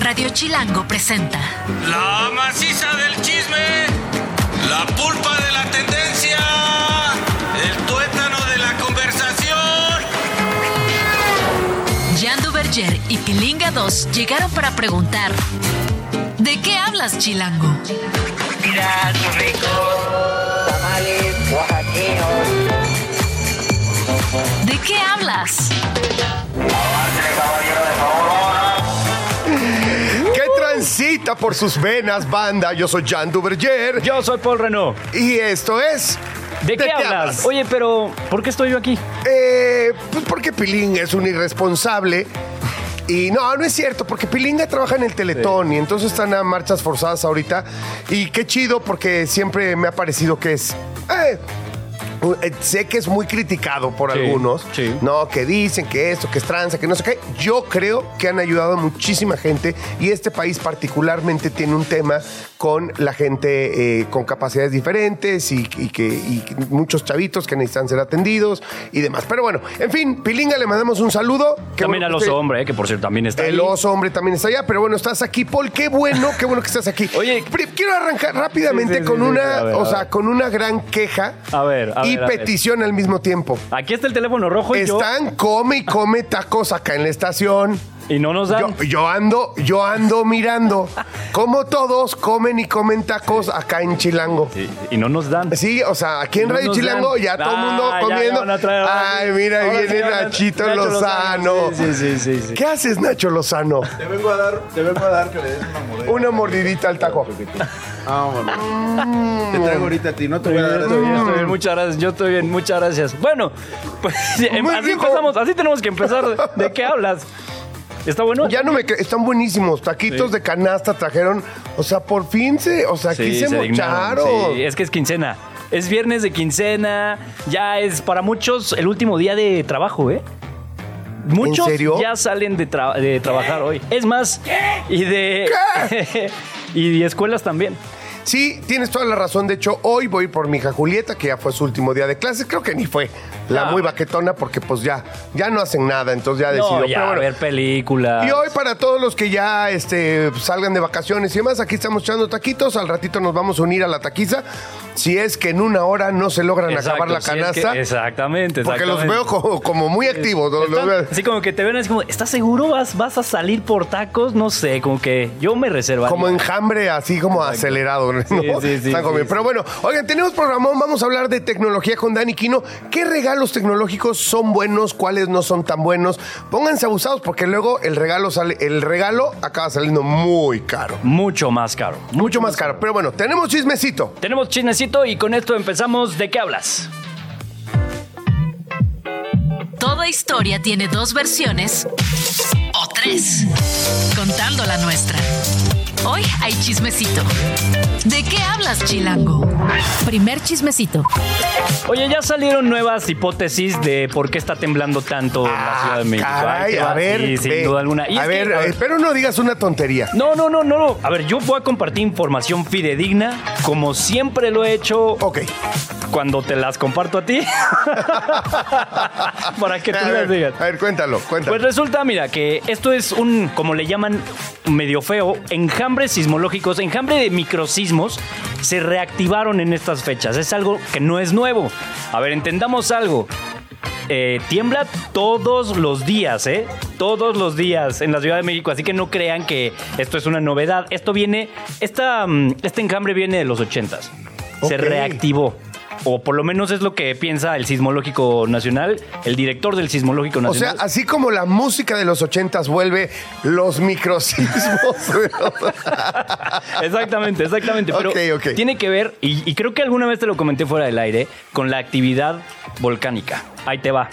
Radio Chilango presenta La maciza del chisme, la pulpa de la tendencia, el tuétano de la conversación. Jan Duverger y Pilinga 2 llegaron para preguntar ¿De qué hablas, Chilango? Mira, sus ricos tamales oaxaqueños. ¿De qué hablas? ¿Qué por sus venas, banda? Yo soy Jan Duverger Yo soy Paul Renault. y esto es... ¿De, qué, hablas? Oye, pero ¿por qué estoy yo aquí? Eh, pues porque Pilín es un irresponsable. Y no, no es cierto, porque Pilinga trabaja en el Teletón y entonces están a marchas forzadas ahorita. Y qué chido, porque siempre me ha parecido que es. eh, sé que es muy criticado por Sí, algunos, sí. ¿no? Que dicen que esto, que es tranza, que no sé qué. Yo creo que han ayudado a muchísima gente y este país particularmente tiene un tema con la gente eh, con capacidades diferentes y, y que y muchos chavitos que necesitan ser atendidos y demás. Pero bueno, en fin, Pilinga, le mandamos un saludo. Qué También bueno al que oso hombre, eh, que por cierto también está el ahí. oso hombre también está allá, pero bueno, estás aquí, Paul. Qué bueno, qué bueno que estás aquí. Oye. Quiero arrancar rápidamente Sí, sí, sí, con sí, una, sí, a ver, o sea, con una gran queja A ver, a y ver, a ver. petición al mismo tiempo. Aquí está el teléfono rojo y yo... Están come y come tacos acá en la estación. Y no nos dan... Yo, yo ando, yo ando mirando cómo todos comen y comen tacos acá en Chilango. Sí, y no nos dan. Sí, o sea, aquí en No Radio Chilango dan. ya todo el mundo Ah, ya, comiendo. ya van a traer- Ay, mira, Ahora viene Nachito Nacho Lozano. Sí, sí, sí, sí. ¿Qué haces, Nacho Lozano? Te vengo a dar, te vengo a dar que le des una mordida. Una mordidita al taco. Vámonos. Te traigo ahorita a ti, no te voy a dar Estoy bien, eso. estoy bien, muchas gracias. Yo estoy bien, muchas gracias. Bueno, pues Muy así rico. empezamos, así tenemos que empezar. ¿De qué hablas? ¿Está bueno? Ya no me cre- están buenísimos. Taquitos Sí. de canasta trajeron. O sea, por fin se. O sea, aquí se, se dignaron. mocharon. Sí, es que es quincena. Es viernes de quincena. Ya es para muchos el último día de trabajo, ¿eh? Muchos serio? ya salen de, tra- de trabajar hoy. Es más, y de. y de escuelas también. Sí, tienes toda la razón. De hecho, hoy voy por mi hija Julieta, que ya fue su último día de clases. Creo que ni fue la muy baquetona, porque pues ya, ya no hacen nada. Entonces ya decidió. No, Pero ya, bueno. ver películas. Y hoy para todos los que ya este, salgan de vacaciones y demás, aquí estamos echando taquitos. Al ratito nos vamos a unir a la taquiza. Si es que en una hora no se logran Exacto, acabar la si es que- canasta. exactamente, Porque los exactamente. veo como, como muy activos. los- Están- así como que te ven así como, ¿estás seguro? ¿Vas, ¿Vas a salir por tacos? No sé, como que yo me reservaría. Como enjambre, así como acelerado. ¿no? Sí, sí, Están sí, Pero bueno, oigan, tenemos programón, vamos a hablar de tecnología con Dani Quino. ¿Qué regalos tecnológicos son buenos? ¿Cuáles no son tan buenos? Pónganse abusados porque luego el regalo sale, el regalo acaba saliendo muy caro. Mucho más caro. Mucho más caro. Pero bueno, tenemos chismecito. Tenemos chismecito y con esto empezamos. ¿De qué hablas? Toda historia tiene dos versiones o tres, contando la nuestra. Hoy hay chismecito. ¿De qué hablas, Chilango? Primer chismecito. Oye, ya salieron nuevas hipótesis de por qué está temblando tanto la Ciudad de México. Ah, Caray, te a ver. Sí, sin ve. duda alguna. Y a es que, ver, a ver, espero no digas una tontería. No, no, no, no. A ver, yo voy a compartir información fidedigna, como siempre lo he hecho Ok. cuando te las comparto a ti. Para que tú a, las ver, digas. a ver, cuéntalo, cuéntalo. Pues resulta, mira, que esto es un, como le llaman medio feo, enjambres sismológicos, enjambre de microsismos, se reactivaron en estas fechas. Es algo que no es nuevo. A ver, entendamos algo. Eh, tiembla todos los días, ¿eh? Todos los días en la Ciudad de México, así que no crean que esto es una novedad. Esto viene, esta, mm, este enjambre viene de los ochentas. Se reactivó. O por lo menos es lo que piensa el Sismológico Nacional, el director del Sismológico O sea, Nacional. así como la música de los ochentas vuelve los microsismos. Exactamente, exactamente. Pero Ok, ok. tiene que ver, y, y creo que alguna vez te lo comenté fuera del aire, con la actividad volcánica. Ahí te va.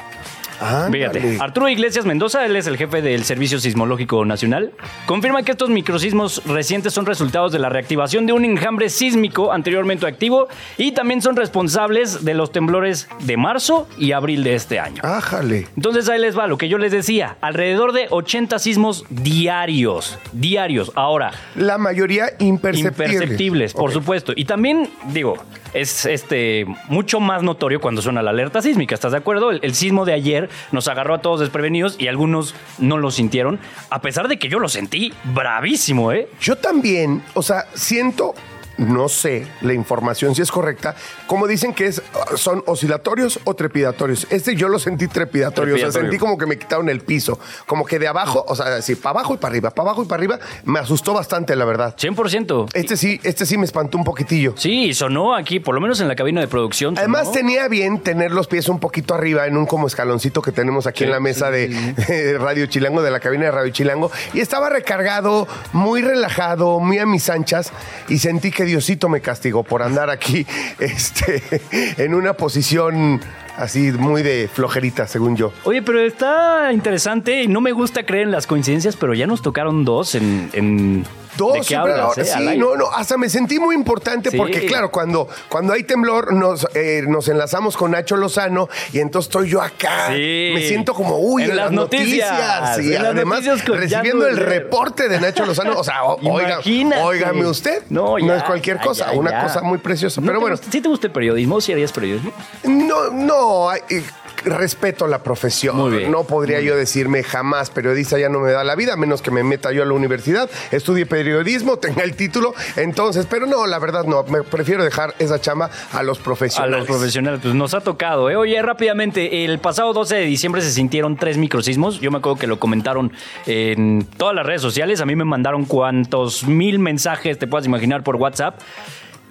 Fíjate. Arturo Iglesias Mendoza, él es el jefe del Servicio Sismológico Nacional, confirma que estos microsismos recientes son resultados de la reactivación de un enjambre sísmico anteriormente activo y también son responsables de los temblores de marzo y abril de este año. Ájale. Entonces ahí les va lo que yo les decía, alrededor de 80 sismos diarios, diarios. Ahora, La mayoría imperceptibles. imperceptibles, por supuesto. Y también, digo, es este mucho más notorio cuando suena la alerta sísmica. ¿Estás de acuerdo? El, el sismo de ayer nos agarró a todos desprevenidos y algunos no lo sintieron, a pesar de que yo lo sentí bravísimo, ¿eh? Yo también, o sea, siento, no sé la información si es correcta, como dicen que es, son oscilatorios o trepidatorios. Este yo lo sentí trepidatorio, o sea, Trepidatorio. sentí como que me quitaron el piso, como que de abajo, o sea, así, para abajo y para arriba, para abajo y para arriba, me asustó bastante, la verdad. 100%. Este sí, este sí me espantó un poquitillo. Sí, sonó aquí, por lo menos en la cabina de producción. sonó. Además tenía bien tener los pies un poquito arriba en un como escaloncito que tenemos aquí en la mesa de, de Radio Chilango, de la cabina de Radio Chilango, y estaba recargado, muy relajado, muy a mis anchas, y sentí que Diosito me castigó por andar aquí este, en una posición así muy de flojerita, según yo. Oye, pero está interesante y no me gusta creer en las coincidencias, pero ya nos tocaron dos en... en- Dos, ¿De qué hablas, eh? sí, no, no, hasta me sentí muy importante Sí. porque, claro, cuando, cuando hay temblor nos, eh, nos enlazamos con Nacho Lozano y entonces estoy yo acá. Sí. Me siento como, uy, En en, las las noticias. noticias, y en las además noticias recibiendo el reporte de Nacho Lozano. O sea, oiga, óigame usted. No, No, ya, es cualquier cosa, ya, una ya. cosa muy preciosa. ¿No Pero bueno, gusta- ¿Sí te gusta el periodismo? ¿Sí harías periodismo? no, no, respeto la profesión. Muy bien. No podría yo decirme jamás periodista ya no me da la vida, a menos que me meta yo a la universidad, estudie periodismo, tenga el título. Entonces, pero no, la verdad no, me prefiero dejar esa chamba a los A profesionales. los profesionales, pues nos ha tocado. ¿eh? Oye, rápidamente, el pasado 12 de diciembre se sintieron tres microsismos. Yo me acuerdo que lo comentaron en todas las redes sociales. A mí me mandaron cuantos mil mensajes te puedas imaginar por WhatsApp.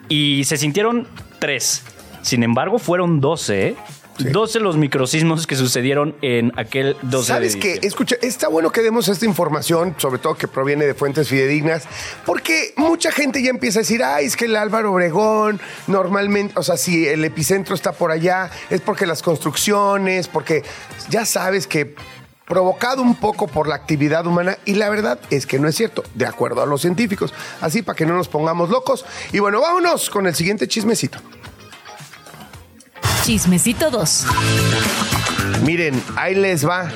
Y se sintieron tres. Sin embargo, fueron 12, ¿eh? 12 los microsismos que sucedieron en aquel 12 ¿Sabes de qué? Escucha, está bueno que demos esta información, sobre todo que proviene de fuentes fidedignas, porque mucha gente ya empieza a decir, ay, es que el Álvaro Obregón, normalmente, o sea, si el epicentro está por allá, es porque las construcciones, porque ya sabes que provocado un poco por la actividad humana y la verdad es que no es cierto, de acuerdo a los científicos. Así para que no nos pongamos locos. Y bueno, vámonos con el siguiente chismecito. Chismecito 2. Miren, ahí les va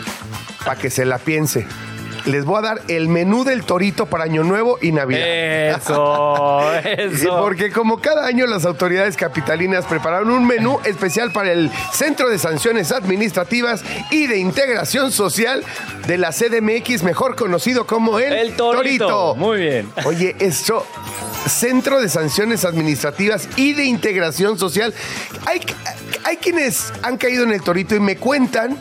para que se la piense. Les voy a dar el menú del torito para Año Nuevo y Navidad. Eso, eso. Porque como cada año las autoridades capitalinas prepararon un menú especial para el Centro de Sanciones Administrativas y de Integración Social de la CDMX, mejor conocido como el, El Torito. Muy bien. Oye, esto, Centro de Sanciones Administrativas y de Integración Social. Hay, hay quienes han caído en el Torito y me cuentan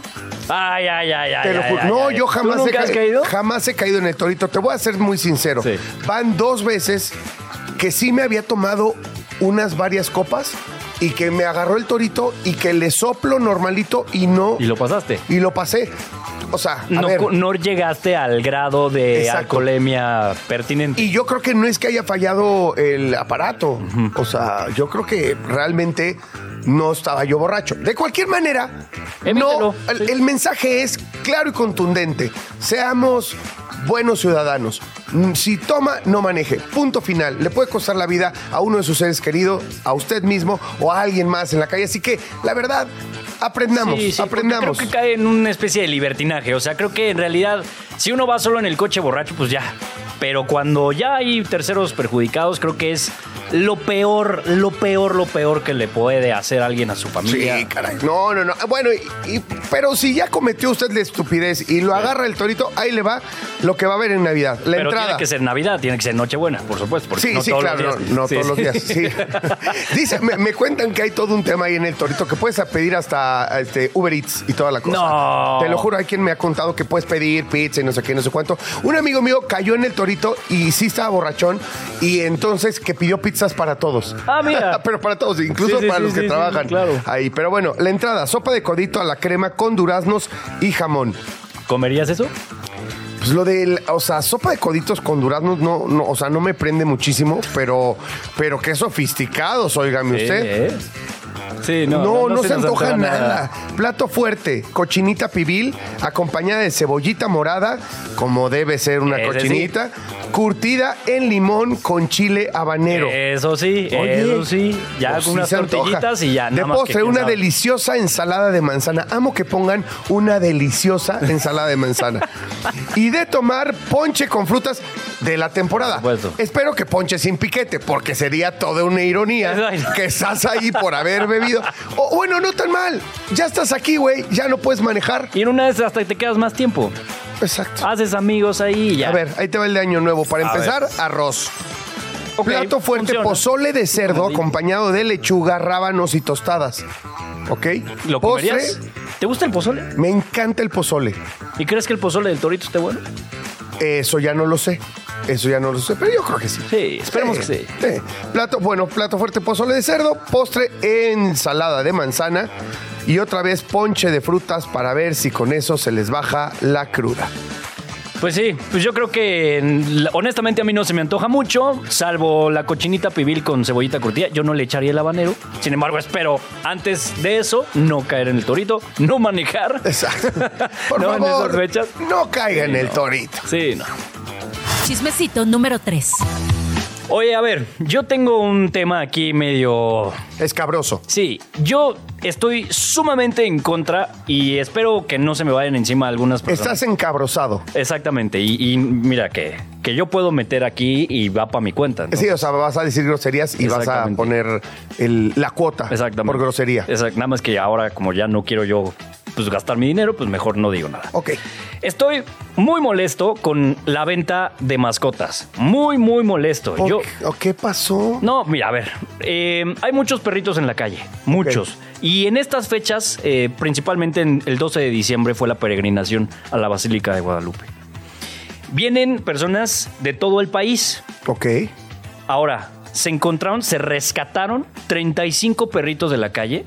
Ay, ay, ay, ay. te lo ay, juro. ay, no, ay. yo jamás ¿Tú nunca he has ca- caído? Jamás he caído en el torito. Te voy a ser muy sincero. Sí. Van dos veces que sí me había tomado unas varias copas y que me agarró el torito y que le soplo normalito y no. Y lo pasaste. y lo pasé. O sea, No, ver. co- no llegaste al grado de Exacto. alcoholemia pertinente. Y yo creo que no es que haya fallado el aparato. O sea, yo creo que realmente no estaba yo borracho. De cualquier manera, Evítelo, no, el mensaje es claro y contundente. Seamos buenos ciudadanos. Mm, Si toma, no maneje. Punto final. Le puede costar la vida a uno de sus seres queridos, a usted mismo o a alguien más en la calle. Así que, la verdad, aprendamos, Sí, aprendamos. Creo que cae en una especie de libertinaje. O sea, creo que en realidad, si uno va solo en el coche borracho, pues ya. Pero cuando ya hay terceros perjudicados, creo que es lo peor, lo peor, lo peor que le puede hacer alguien a su familia. Sí, caray. No, no, no. Bueno, y- y- pero si ya cometió usted la estupidez y lo agarra el torito, ahí le va lo que va a haber en Navidad. La Pero entrada. tiene que ser Navidad, tiene que ser Nochebuena, por supuesto. Porque Sí, no sí, todos claro, los días. no, no Sí, todos los sí. días. Sí. Dice, me, me cuentan que hay todo un tema ahí en el torito que puedes pedir hasta este, Uber Eats y toda la cosa. No. Te lo juro, hay quien me ha contado que puedes pedir pizza y no sé qué, no sé cuánto. Un amigo mío cayó en el torito y sí estaba borrachón y entonces que pidió pizzas para todos. Ah, mira. Pero para todos, incluso Sí, sí, para los que trabajan claro. ahí. Pero bueno, la entrada, sopa de codito a la crema con duraznos y jamón. ¿Comerías eso? Pues lo del, o sea, sopa de coditos con duraznos no, no, o sea, no me prende muchísimo, pero, pero qué sofisticados, óigame usted. ¿eh? Sí, no, No, no, se, antoja nada. Plato fuerte, cochinita pibil, acompañada de cebollita morada, como debe ser una Ese cochinita, curtida en limón con chile habanero. Eso sí, eso sí. Ya pues con sí unas antoja. tortillitas y ya. De nada más que postre, una sabe. deliciosa ensalada de manzana. Amo que pongan una deliciosa ensalada de manzana. y de tomar ponche con frutas de la temporada. Por supuesto. Espero que ponche sin piquete, porque sería toda una ironía que estás ahí por haber bebido. O bueno, no tan mal. Ya estás aquí, güey. Ya no puedes manejar. Y en una vez hasta que te quedas más tiempo. Exacto. Haces amigos ahí y ya. A ver, ahí te va el de año nuevo. Para A empezar, arroz. Plato fuerte, funciona. pozole de cerdo acompañado de lechuga, rábanos y tostadas. ¿Ok? ¿Lo Postre, comerías? ¿Te gusta el pozole? Me encanta el pozole. ¿Y crees que el pozole del torito esté bueno? Eso ya no lo sé. Eso ya no lo sé, pero yo creo que sí. Sí, esperemos que sí. Plato, bueno, plato fuerte, pozole de cerdo, postre, ensalada de manzana y otra vez ponche de frutas para ver si con eso se les baja la cruda. Pues sí, pues yo creo que honestamente a mí no se me antoja mucho, salvo la cochinita pibil con cebollita curtida. Yo no le echaría el habanero. Sin embargo, espero antes de eso no caer en el torito, no manejar. Exacto. Por No, en favor, esas fechas. no caiga en Sí, el no. torito. Sí, no. Chismecito número 3. Oye, a ver, yo tengo un tema aquí medio Escabroso. Sí, yo estoy sumamente en contra y espero que no se me vayan encima algunas personas. Estás encabrosado. Exactamente, y, y mira que, que yo puedo meter aquí y va para mi cuenta. ¿no? Sí, o sea, vas a decir groserías y vas a poner el- la cuota Exactamente. por grosería. Exacto, nada más que ahora como ya no quiero yo pues, gastar mi dinero, pues mejor no digo nada. Ok. Estoy muy molesto con la venta de mascotas. Muy, muy molesto. ¿O- Yo, o qué pasó? No, mira, a ver, eh, hay muchos perritos en la calle, muchos. Y en estas fechas, eh, principalmente en el 12 de diciembre, fue la peregrinación a la Basílica de Guadalupe. Vienen personas de todo el país. Ok. Ahora, se encontraron, se rescataron 35 perritos de la calle.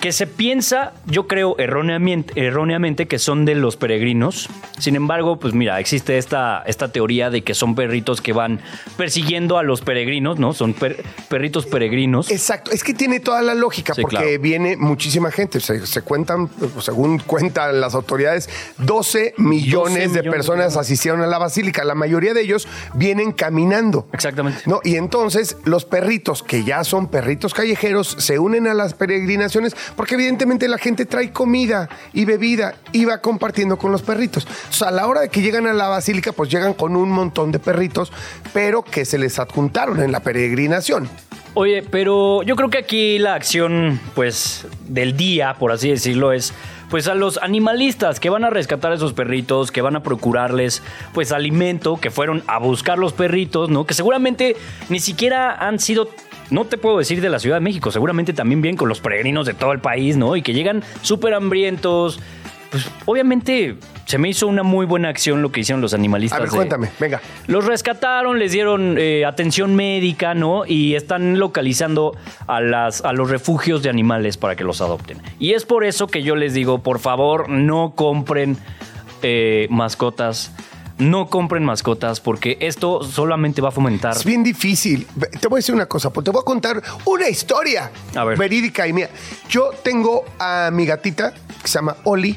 Que se piensa, yo creo erróneamente, erróneamente, que son de los peregrinos. Sin embargo, pues mira, existe esta, esta teoría de que son perritos que van persiguiendo a los peregrinos, ¿no? Son per- perritos peregrinos. Exacto, es que tiene toda la lógica Sí, porque claro. viene muchísima gente. Se, se cuentan, según cuentan las autoridades, 12 millones, 12 de personas asistieron a la basílica. La mayoría de ellos vienen caminando. Exactamente. ¿no? Y entonces los perritos, que ya son perritos callejeros, se unen a las peregrinaciones porque evidentemente la gente trae comida y bebida y va compartiendo con los perritos. O sea, a la hora de que llegan a la basílica, pues llegan con un montón de perritos, pero que se les adjuntaron en la peregrinación. Oye, pero yo creo que aquí la acción, pues, del día, por así decirlo, es pues a los animalistas que van a rescatar a esos perritos, que van a procurarles pues alimento, que fueron a buscar los perritos, ¿no? Que seguramente ni siquiera han sido no te puedo decir de la Ciudad de México, seguramente también bien con los peregrinos de todo el país, ¿no? Y que llegan súper hambrientos. Pues obviamente se me hizo una muy buena acción lo que hicieron los animalistas. A ver, de- cuéntame, venga. los rescataron, les dieron eh, atención médica, ¿no? Y están localizando a, las, a los refugios de animales para que los adopten. Y es por eso que yo les digo, por favor, no compren eh, mascotas. No compren mascotas porque esto solamente va a fomentar. Es bien difícil. Te voy a decir una cosa, pues te voy a contar una historia A ver. verídica y mía. Yo tengo a mi gatita que se llama Oli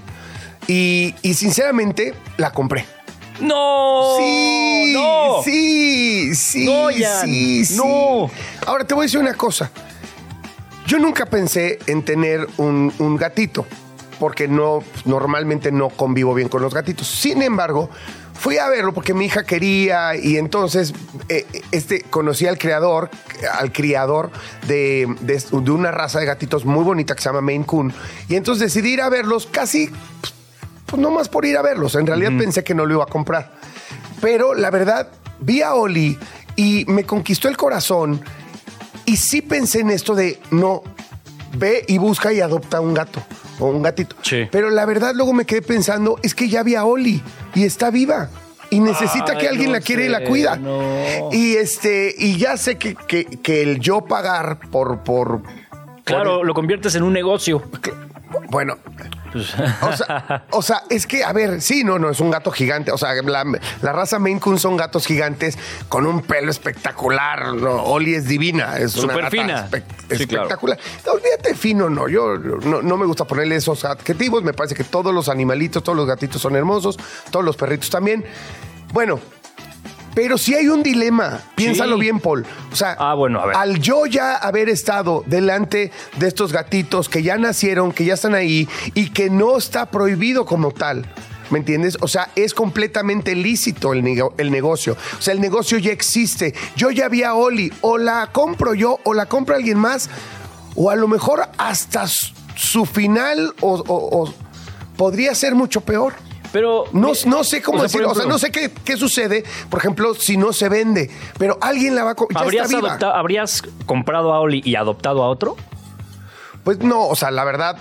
y, y sinceramente la compré. ¡No! Sí, ¡No! sí, sí, No, sí, sí. no. Ahora te voy a decir una cosa. Yo nunca pensé en tener un, un gatito, porque no, normalmente no convivo bien con los gatitos. Sin embargo, fui a verlo porque mi hija quería y entonces eh, este, conocí al creador, al criador de, de- de una raza de gatitos muy bonita que se llama Maine Coon. Y entonces decidí ir a verlos casi pues no más por ir a verlos. En realidad pensé que no lo iba a comprar. Pero la verdad, vi a Oli y me conquistó el corazón. Y sí pensé en esto de no, ve y busca y adopta un gato o un gatito. Sí. Pero la verdad, luego me quedé pensando, es que ya vi a Oli y está viva. Y necesita Ay, que alguien no la quiere y la cuida. no. Y este, y ya sé que, que- que el yo pagar por, por, Claro, lo conviertes en un negocio. bueno, Pues, O sea, o sea, es que, a ver, sí, no, no, es un gato gigante. O sea, la, la raza Maine Coon son gatos gigantes con un pelo espectacular. ¿no? Oli es divina. Es una Súper gata fina. espe- Sí, claro. espectacular. No, olvídate fino, no. Yo no, no me gusta ponerle esos adjetivos. Me parece que todos los animalitos, todos los gatitos son hermosos, todos los perritos también. Bueno. Pero si hay un dilema, piénsalo Sí. bien, Paul. O sea, Ah, bueno, a ver. al yo ya haber estado delante de estos gatitos que ya nacieron, que ya están ahí y que no está prohibido como tal. ¿Me entiendes? O sea, es completamente lícito el, nego- el negocio. O sea, el negocio ya existe. Yo ya vi a Oli, o la compro yo, o la compra alguien más, o a lo mejor hasta su, su final, o, o- o podría ser mucho peor. Pero. No, no sé cómo o sea, decirlo. O sea, no sé qué, qué sucede, por ejemplo, si no se vende, pero alguien la va a co- ya ¿Habrías, ¿Habrías comprado a Oli y adoptado a otro? Pues no, o sea, la verdad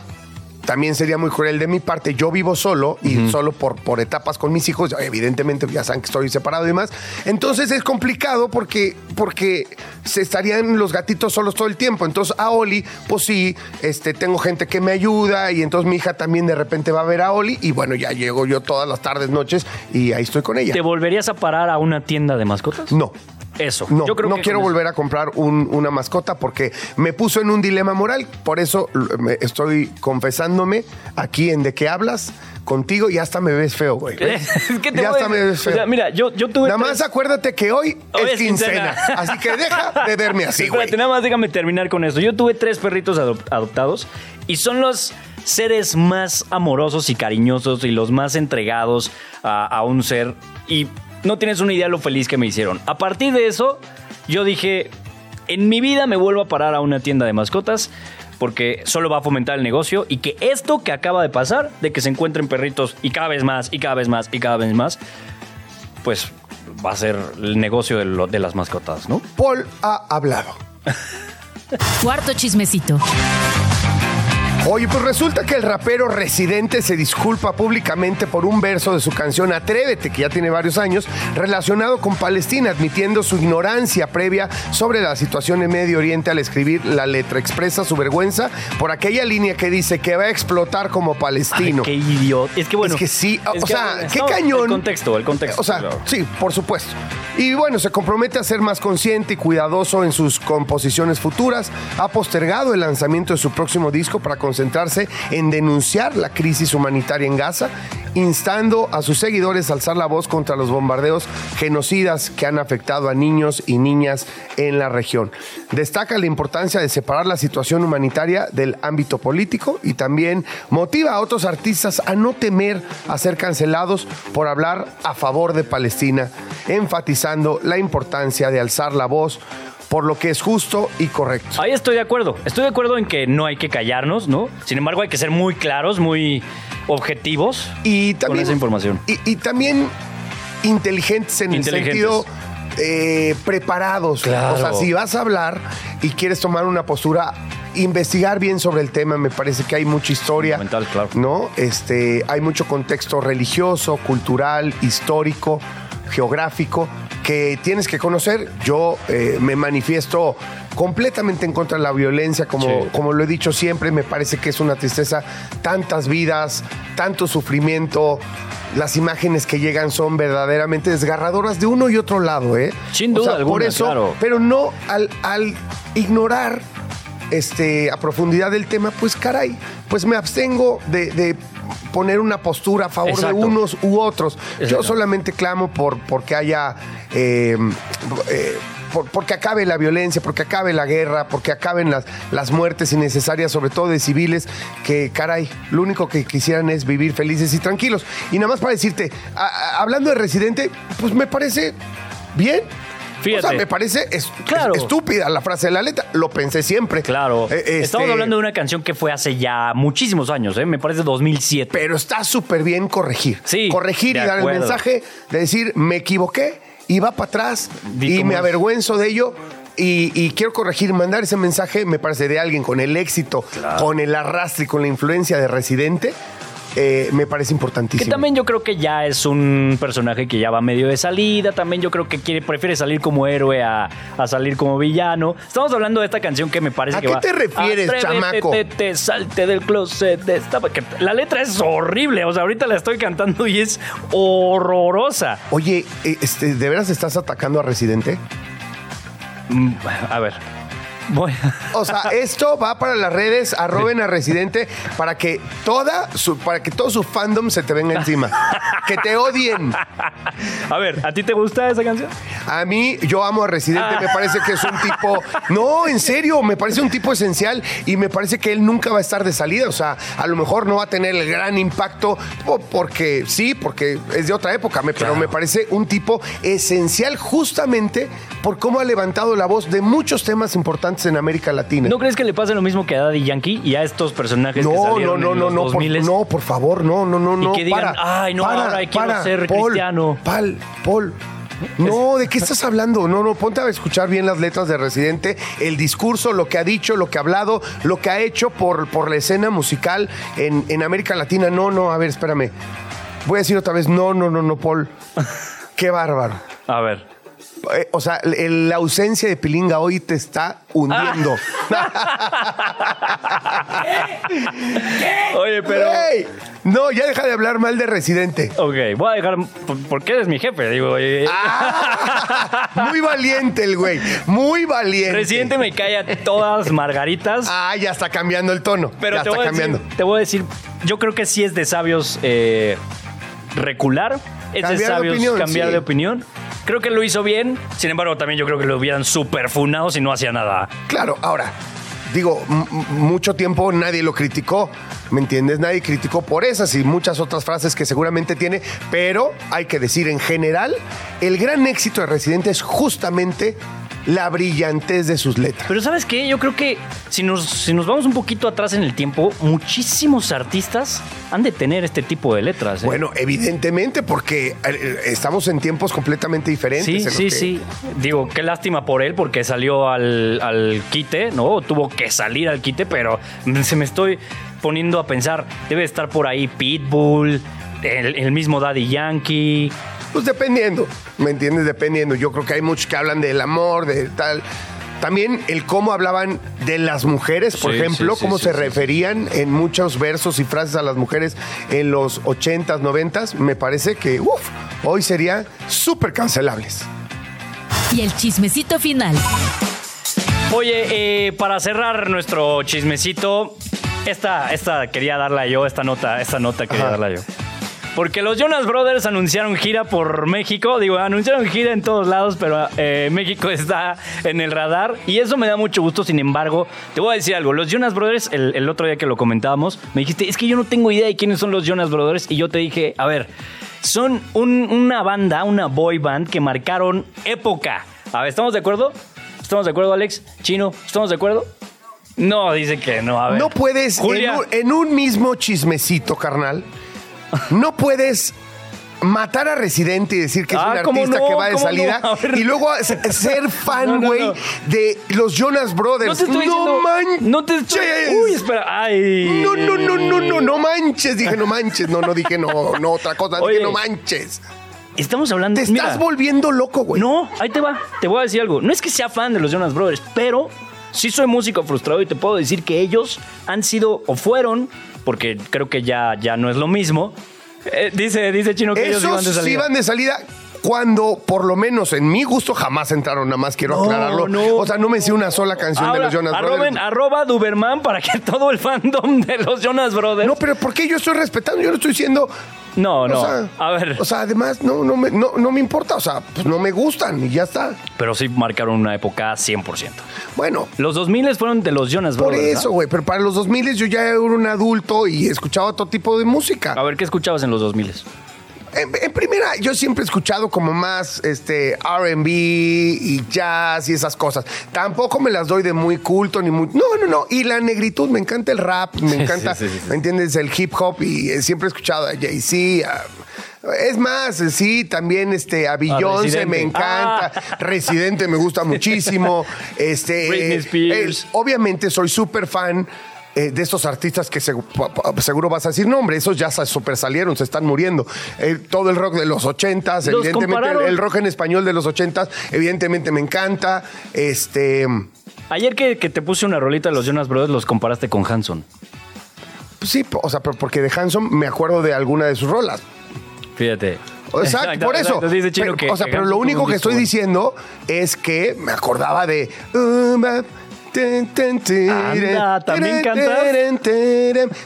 también sería muy cruel de mi parte. Yo vivo solo y solo por, por etapas con mis hijos. Evidentemente ya saben que estoy separado y demás. Entonces es complicado porque, porque se estarían los gatitos solos todo el tiempo. Entonces a Oli, pues sí, este, tengo gente que me ayuda y entonces mi hija también de repente va a ver a Oli y bueno, ya llego yo todas las tardes, noches y ahí estoy con ella. ¿Te volverías a parar a una tienda de mascotas? No. Eso. No, Yo creo no que quiero eso- volver a comprar un- una mascota porque me puso en un dilema moral. Por eso estoy confesándome aquí en De qué hablas contigo y hasta me ves feo, güey. Es que te ya voy a hasta me ves o feo. sea, mira, yo, yo tuve. Nada tres- más acuérdate que hoy, Hoy es es quincena. quincena. Así que deja de verme así, güey. Espérate, nada más déjame terminar con esto. Yo tuve tres perritos adop- adoptados y son los seres más amorosos y cariñosos y los más entregados a, a un ser. Y no tienes una idea lo feliz que me hicieron. A partir de eso, yo dije, en mi vida me vuelvo a parar a una tienda de mascotas. Porque solo va a fomentar el negocio y que esto que acaba de pasar, de que se encuentren perritos y cada vez más, y cada vez más, y cada vez más, pues va a ser el negocio de, lo- de las mascotas, ¿no? Paul ha hablado. Cuarto chismecito. Oye, pues resulta que el rapero Residente se disculpa públicamente por un verso de su canción Atrévete, que ya tiene varios años, relacionado con Palestina, admitiendo su ignorancia previa sobre la situación en Medio Oriente al escribir la letra. Expresa su vergüenza por aquella línea que dice que va a explotar como palestino. Ay, qué idiota. Es que bueno. es que sí, o que, sea, qué cañón. El contexto, el contexto. O sea, claro. sí, por supuesto. Y bueno, se compromete a ser más consciente y cuidadoso en sus composiciones futuras. Ha postergado el lanzamiento de su próximo disco para concentrarse en denunciar la crisis humanitaria en Gaza, instando a sus seguidores a alzar la voz contra los bombardeos genocidas que han afectado a niños y niñas en la región. Destaca la importancia de separar la situación humanitaria del ámbito político y también motiva a otros artistas a no temer a ser cancelados por hablar a favor de Palestina, enfatizando la importancia de alzar la voz por lo que es justo y correcto. Ahí estoy de acuerdo. Estoy de acuerdo en que no hay que callarnos, ¿no? Sin embargo, hay que ser muy claros, muy objetivos. Y también, esa información. Y, y también inteligentes en Inteligentes. el sentido eh, preparados. Claro. O sea, si vas a hablar y quieres tomar una postura, investigar bien sobre el tema, me parece que hay mucha historia. Fundamental, claro. ¿No? Este, hay mucho contexto religioso, cultural, histórico, geográfico que tienes que conocer. Yo eh, me manifiesto completamente en contra de la violencia, como, Sí. como lo he dicho siempre, me parece que es una tristeza, tantas vidas, tanto sufrimiento. Las imágenes que llegan son verdaderamente desgarradoras de uno y otro lado, ¿eh? Sin O duda sea, por alguna, eso, claro. pero no al, al ignorar este, a profundidad del tema, pues caray, pues me abstengo de, de poner una postura a favor Exacto. de unos u otros. Yo solamente clamo por porque haya eh, eh, por- porque acabe la violencia, porque acabe la guerra, porque acaben las, las muertes innecesarias, sobre todo de civiles, que caray, lo único que quisieran es vivir felices y tranquilos. Y nada más para decirte, a- a- hablando de residente, pues me parece bien. Fíjate. O sea, me parece es- Claro. es- estúpida la frase de la letra. Lo pensé siempre. Claro. Eh, este, Estamos hablando de una canción que fue hace ya muchísimos años, ¿eh? Me parece 2007. Pero está súper bien corregir. Sí, Corregir y dar el mensaje de decir, me equivoqué y va para atrás Di y me es. avergüenzo de ello. Y, y quiero corregir, mandar ese mensaje, me parece, de alguien con el éxito, con el arrastre y con la influencia de Residente. Eh, me parece Que importantísimo. también yo creo que ya es un personaje que ya va medio de salida. También yo creo que quiere, prefiere salir como héroe a, a salir como villano. Estamos hablando de esta canción que me parece ¿A que qué va. te refieres, chamaco? Te, te, salte del closet. de esta- que la letra es horrible. O sea, ahorita la estoy cantando y es horrorosa. Oye, eh, este, ¿de veras estás atacando a Residente? Mm, A ver. Voy. O sea, esto va para las redes, arroben a Residente para que toda su, para que todo su fandom se te venga encima. Que te odien. A ver, ¿a ti te gusta esa canción? A mí, yo amo a Residente, me parece que es un tipo. No, en serio, me parece un tipo esencial y me parece que él nunca va a estar de salida. O sea, a lo mejor no va a tener el gran impacto po- porque sí, porque es de otra época, me- pero me parece un tipo esencial justamente por cómo ha levantado la voz de muchos temas importantes en América Latina. ¿No crees que le pase lo mismo que a Daddy Yankee y a estos personajes que No, no, salieron no, en no, los no, por, 2000s? no, por favor, no, no, no, Y no. que digan, para, "Ay, no, para, ahora quiero para, ser Paul, cristiano". Paul, Paul. No, ¿de qué estás hablando? No, no, ponte a escuchar bien las letras de Residente, el discurso, lo que ha dicho, lo que ha hablado, lo que ha hecho por, por la escena musical en, en América Latina. No, no, a ver, espérame. Voy a decir otra vez, no, no, no, no, Paul. Qué bárbaro. A ver. Eh, o sea, la ausencia de Pilinga hoy te está hundiendo. Oye, pero... ¡Ey! No, ya deja de hablar mal de Residente. Ok, voy a dejar... por- Porque eres mi jefe, digo. eh, Ah, muy valiente el güey, muy valiente. Residente me cae a todas margaritas. Ah, ya está cambiando el tono. pero ya te está voy, a cambiando. decir, te voy a decir, yo creo que sí es de sabios eh, recular. Es Cambiar de sabios opinión, cambiar sí. de opinión. Creo que lo hizo bien. Sin embargo, también yo creo que lo hubieran super funado si no hacía nada. Claro, ahora, digo, mucho tiempo nadie lo criticó, ¿me entiendes? Nadie criticó por esas y muchas otras frases que seguramente tiene, pero hay que decir en general, el gran éxito de Residente es justamente la brillantez de sus letras. Pero ¿sabes qué? Yo creo que si nos, si nos vamos un poquito atrás en el tiempo, muchísimos artistas han de tener este tipo de letras. ¿eh? Bueno, evidentemente, porque eh, estamos en tiempos completamente diferentes. Sí, en sí, que- sí. Digo, qué lástima por él porque salió al, al quite, ¿no? Tuvo que salir al quite, pero se me estoy poniendo a pensar, debe estar por ahí Pitbull, el, el mismo Daddy Yankee. Pues dependiendo, ¿me entiendes? Dependiendo. Yo creo que hay muchos que hablan del amor, de tal. También el cómo hablaban de las mujeres, por Sí, ejemplo, sí, sí, cómo sí, se sí, referían en muchos versos y frases a las mujeres en los 80s, 90s. Me parece que, uff, hoy sería súper cancelables. Y el chismecito final. Oye, eh, para cerrar nuestro chismecito, esta, esta quería darla yo, esta nota, esta nota quería Ajá. darla yo. Porque los Jonas Brothers anunciaron gira por México. Digo, anunciaron gira en todos lados, pero eh, México está en el radar. Y eso me da mucho gusto. Sin embargo, te voy a decir algo. Los Jonas Brothers, el, el otro día que lo comentábamos, me dijiste, es que yo no tengo idea de quiénes son los Jonas Brothers. Y yo te dije, a ver, son un- una banda, una boy band que marcaron época. A ver, ¿estamos de acuerdo? ¿Estamos de acuerdo, Alex? Chino, ¿estamos de acuerdo? No, dice que no. A ver. No puedes, en Julia. un, en un mismo chismecito, carnal, no puedes matar a Residente y decir que es Ah, un ¿cómo artista no? que va de ¿Cómo salida no? Y luego ser fan, güey, no. de los Jonas Brothers. No te estoy diciendo. manches. No te estoy. Uy, espera. Ay. No, no, no, no, no, no manches. Dije no manches. No, no dije no, no, otra cosa. Oye. Dije no manches. Estamos hablando. Te estás mira, volviendo loco, güey. No, ahí te va. Te voy a decir algo. No es que sea fan de los Jonas Brothers, pero sí soy músico frustrado y te puedo decir que ellos han sido o fueron, porque creo que ya, ya no es lo mismo. Eh, dice, dice Chino que ellos iban salida. de salida cuando, por lo menos en mi gusto, jamás entraron. Nada más quiero No, aclararlo. no. O sea, no me sé una sola canción Ahora, de los Jonas arroben- Brothers. arroba Duberman para que todo el fandom de los Jonas Brothers. No, pero ¿por qué yo estoy respetando? Yo no estoy diciendo. no, no. O sea, a ver, O sea, además, no, no, me, no, no me importa. O sea, pues no me gustan y ya está. pero sí marcaron una época 100%. Bueno, Los 2000 fueron de los Jonas por Brothers. ¿ah? eso, güey. Pero para los 2000 yo ya era un adulto y escuchaba todo tipo de música. A ver, ¿qué escuchabas en los 2000? En, en primera, yo siempre he escuchado como más este RB y jazz y esas cosas. Tampoco me las doy de muy culto ni muy. No, no, no. Y la negritud, me encanta el rap, me encanta, sí, sí, sí. ¿me entiendes? El hip hop y eh, siempre he escuchado a Jay-Z. a- es más, eh, sí, también este, a Beyoncé me encanta. Residente me gusta muchísimo. Este, Britney eh, Spears. eh, obviamente soy súper fan eh, de estos artistas que seguro vas a decir, no, hombre, esos ya se super salieron, se están muriendo. Eh, todo el rock de los ochentas, Los evidentemente, el, rock en español de los ochentas, evidentemente me encanta. Este, Ayer que, que te puse una rolita de los Jonas Brothers, los comparaste con Hanson. pues sí, o sea, porque de Hanson me acuerdo de alguna de sus rolas. Fíjate. Exacto, por eso. exacto, dice Chino Pero, que- o sea, que pero lo único que estoy diciendo es que me acordaba de. Anda, ¿también cantas?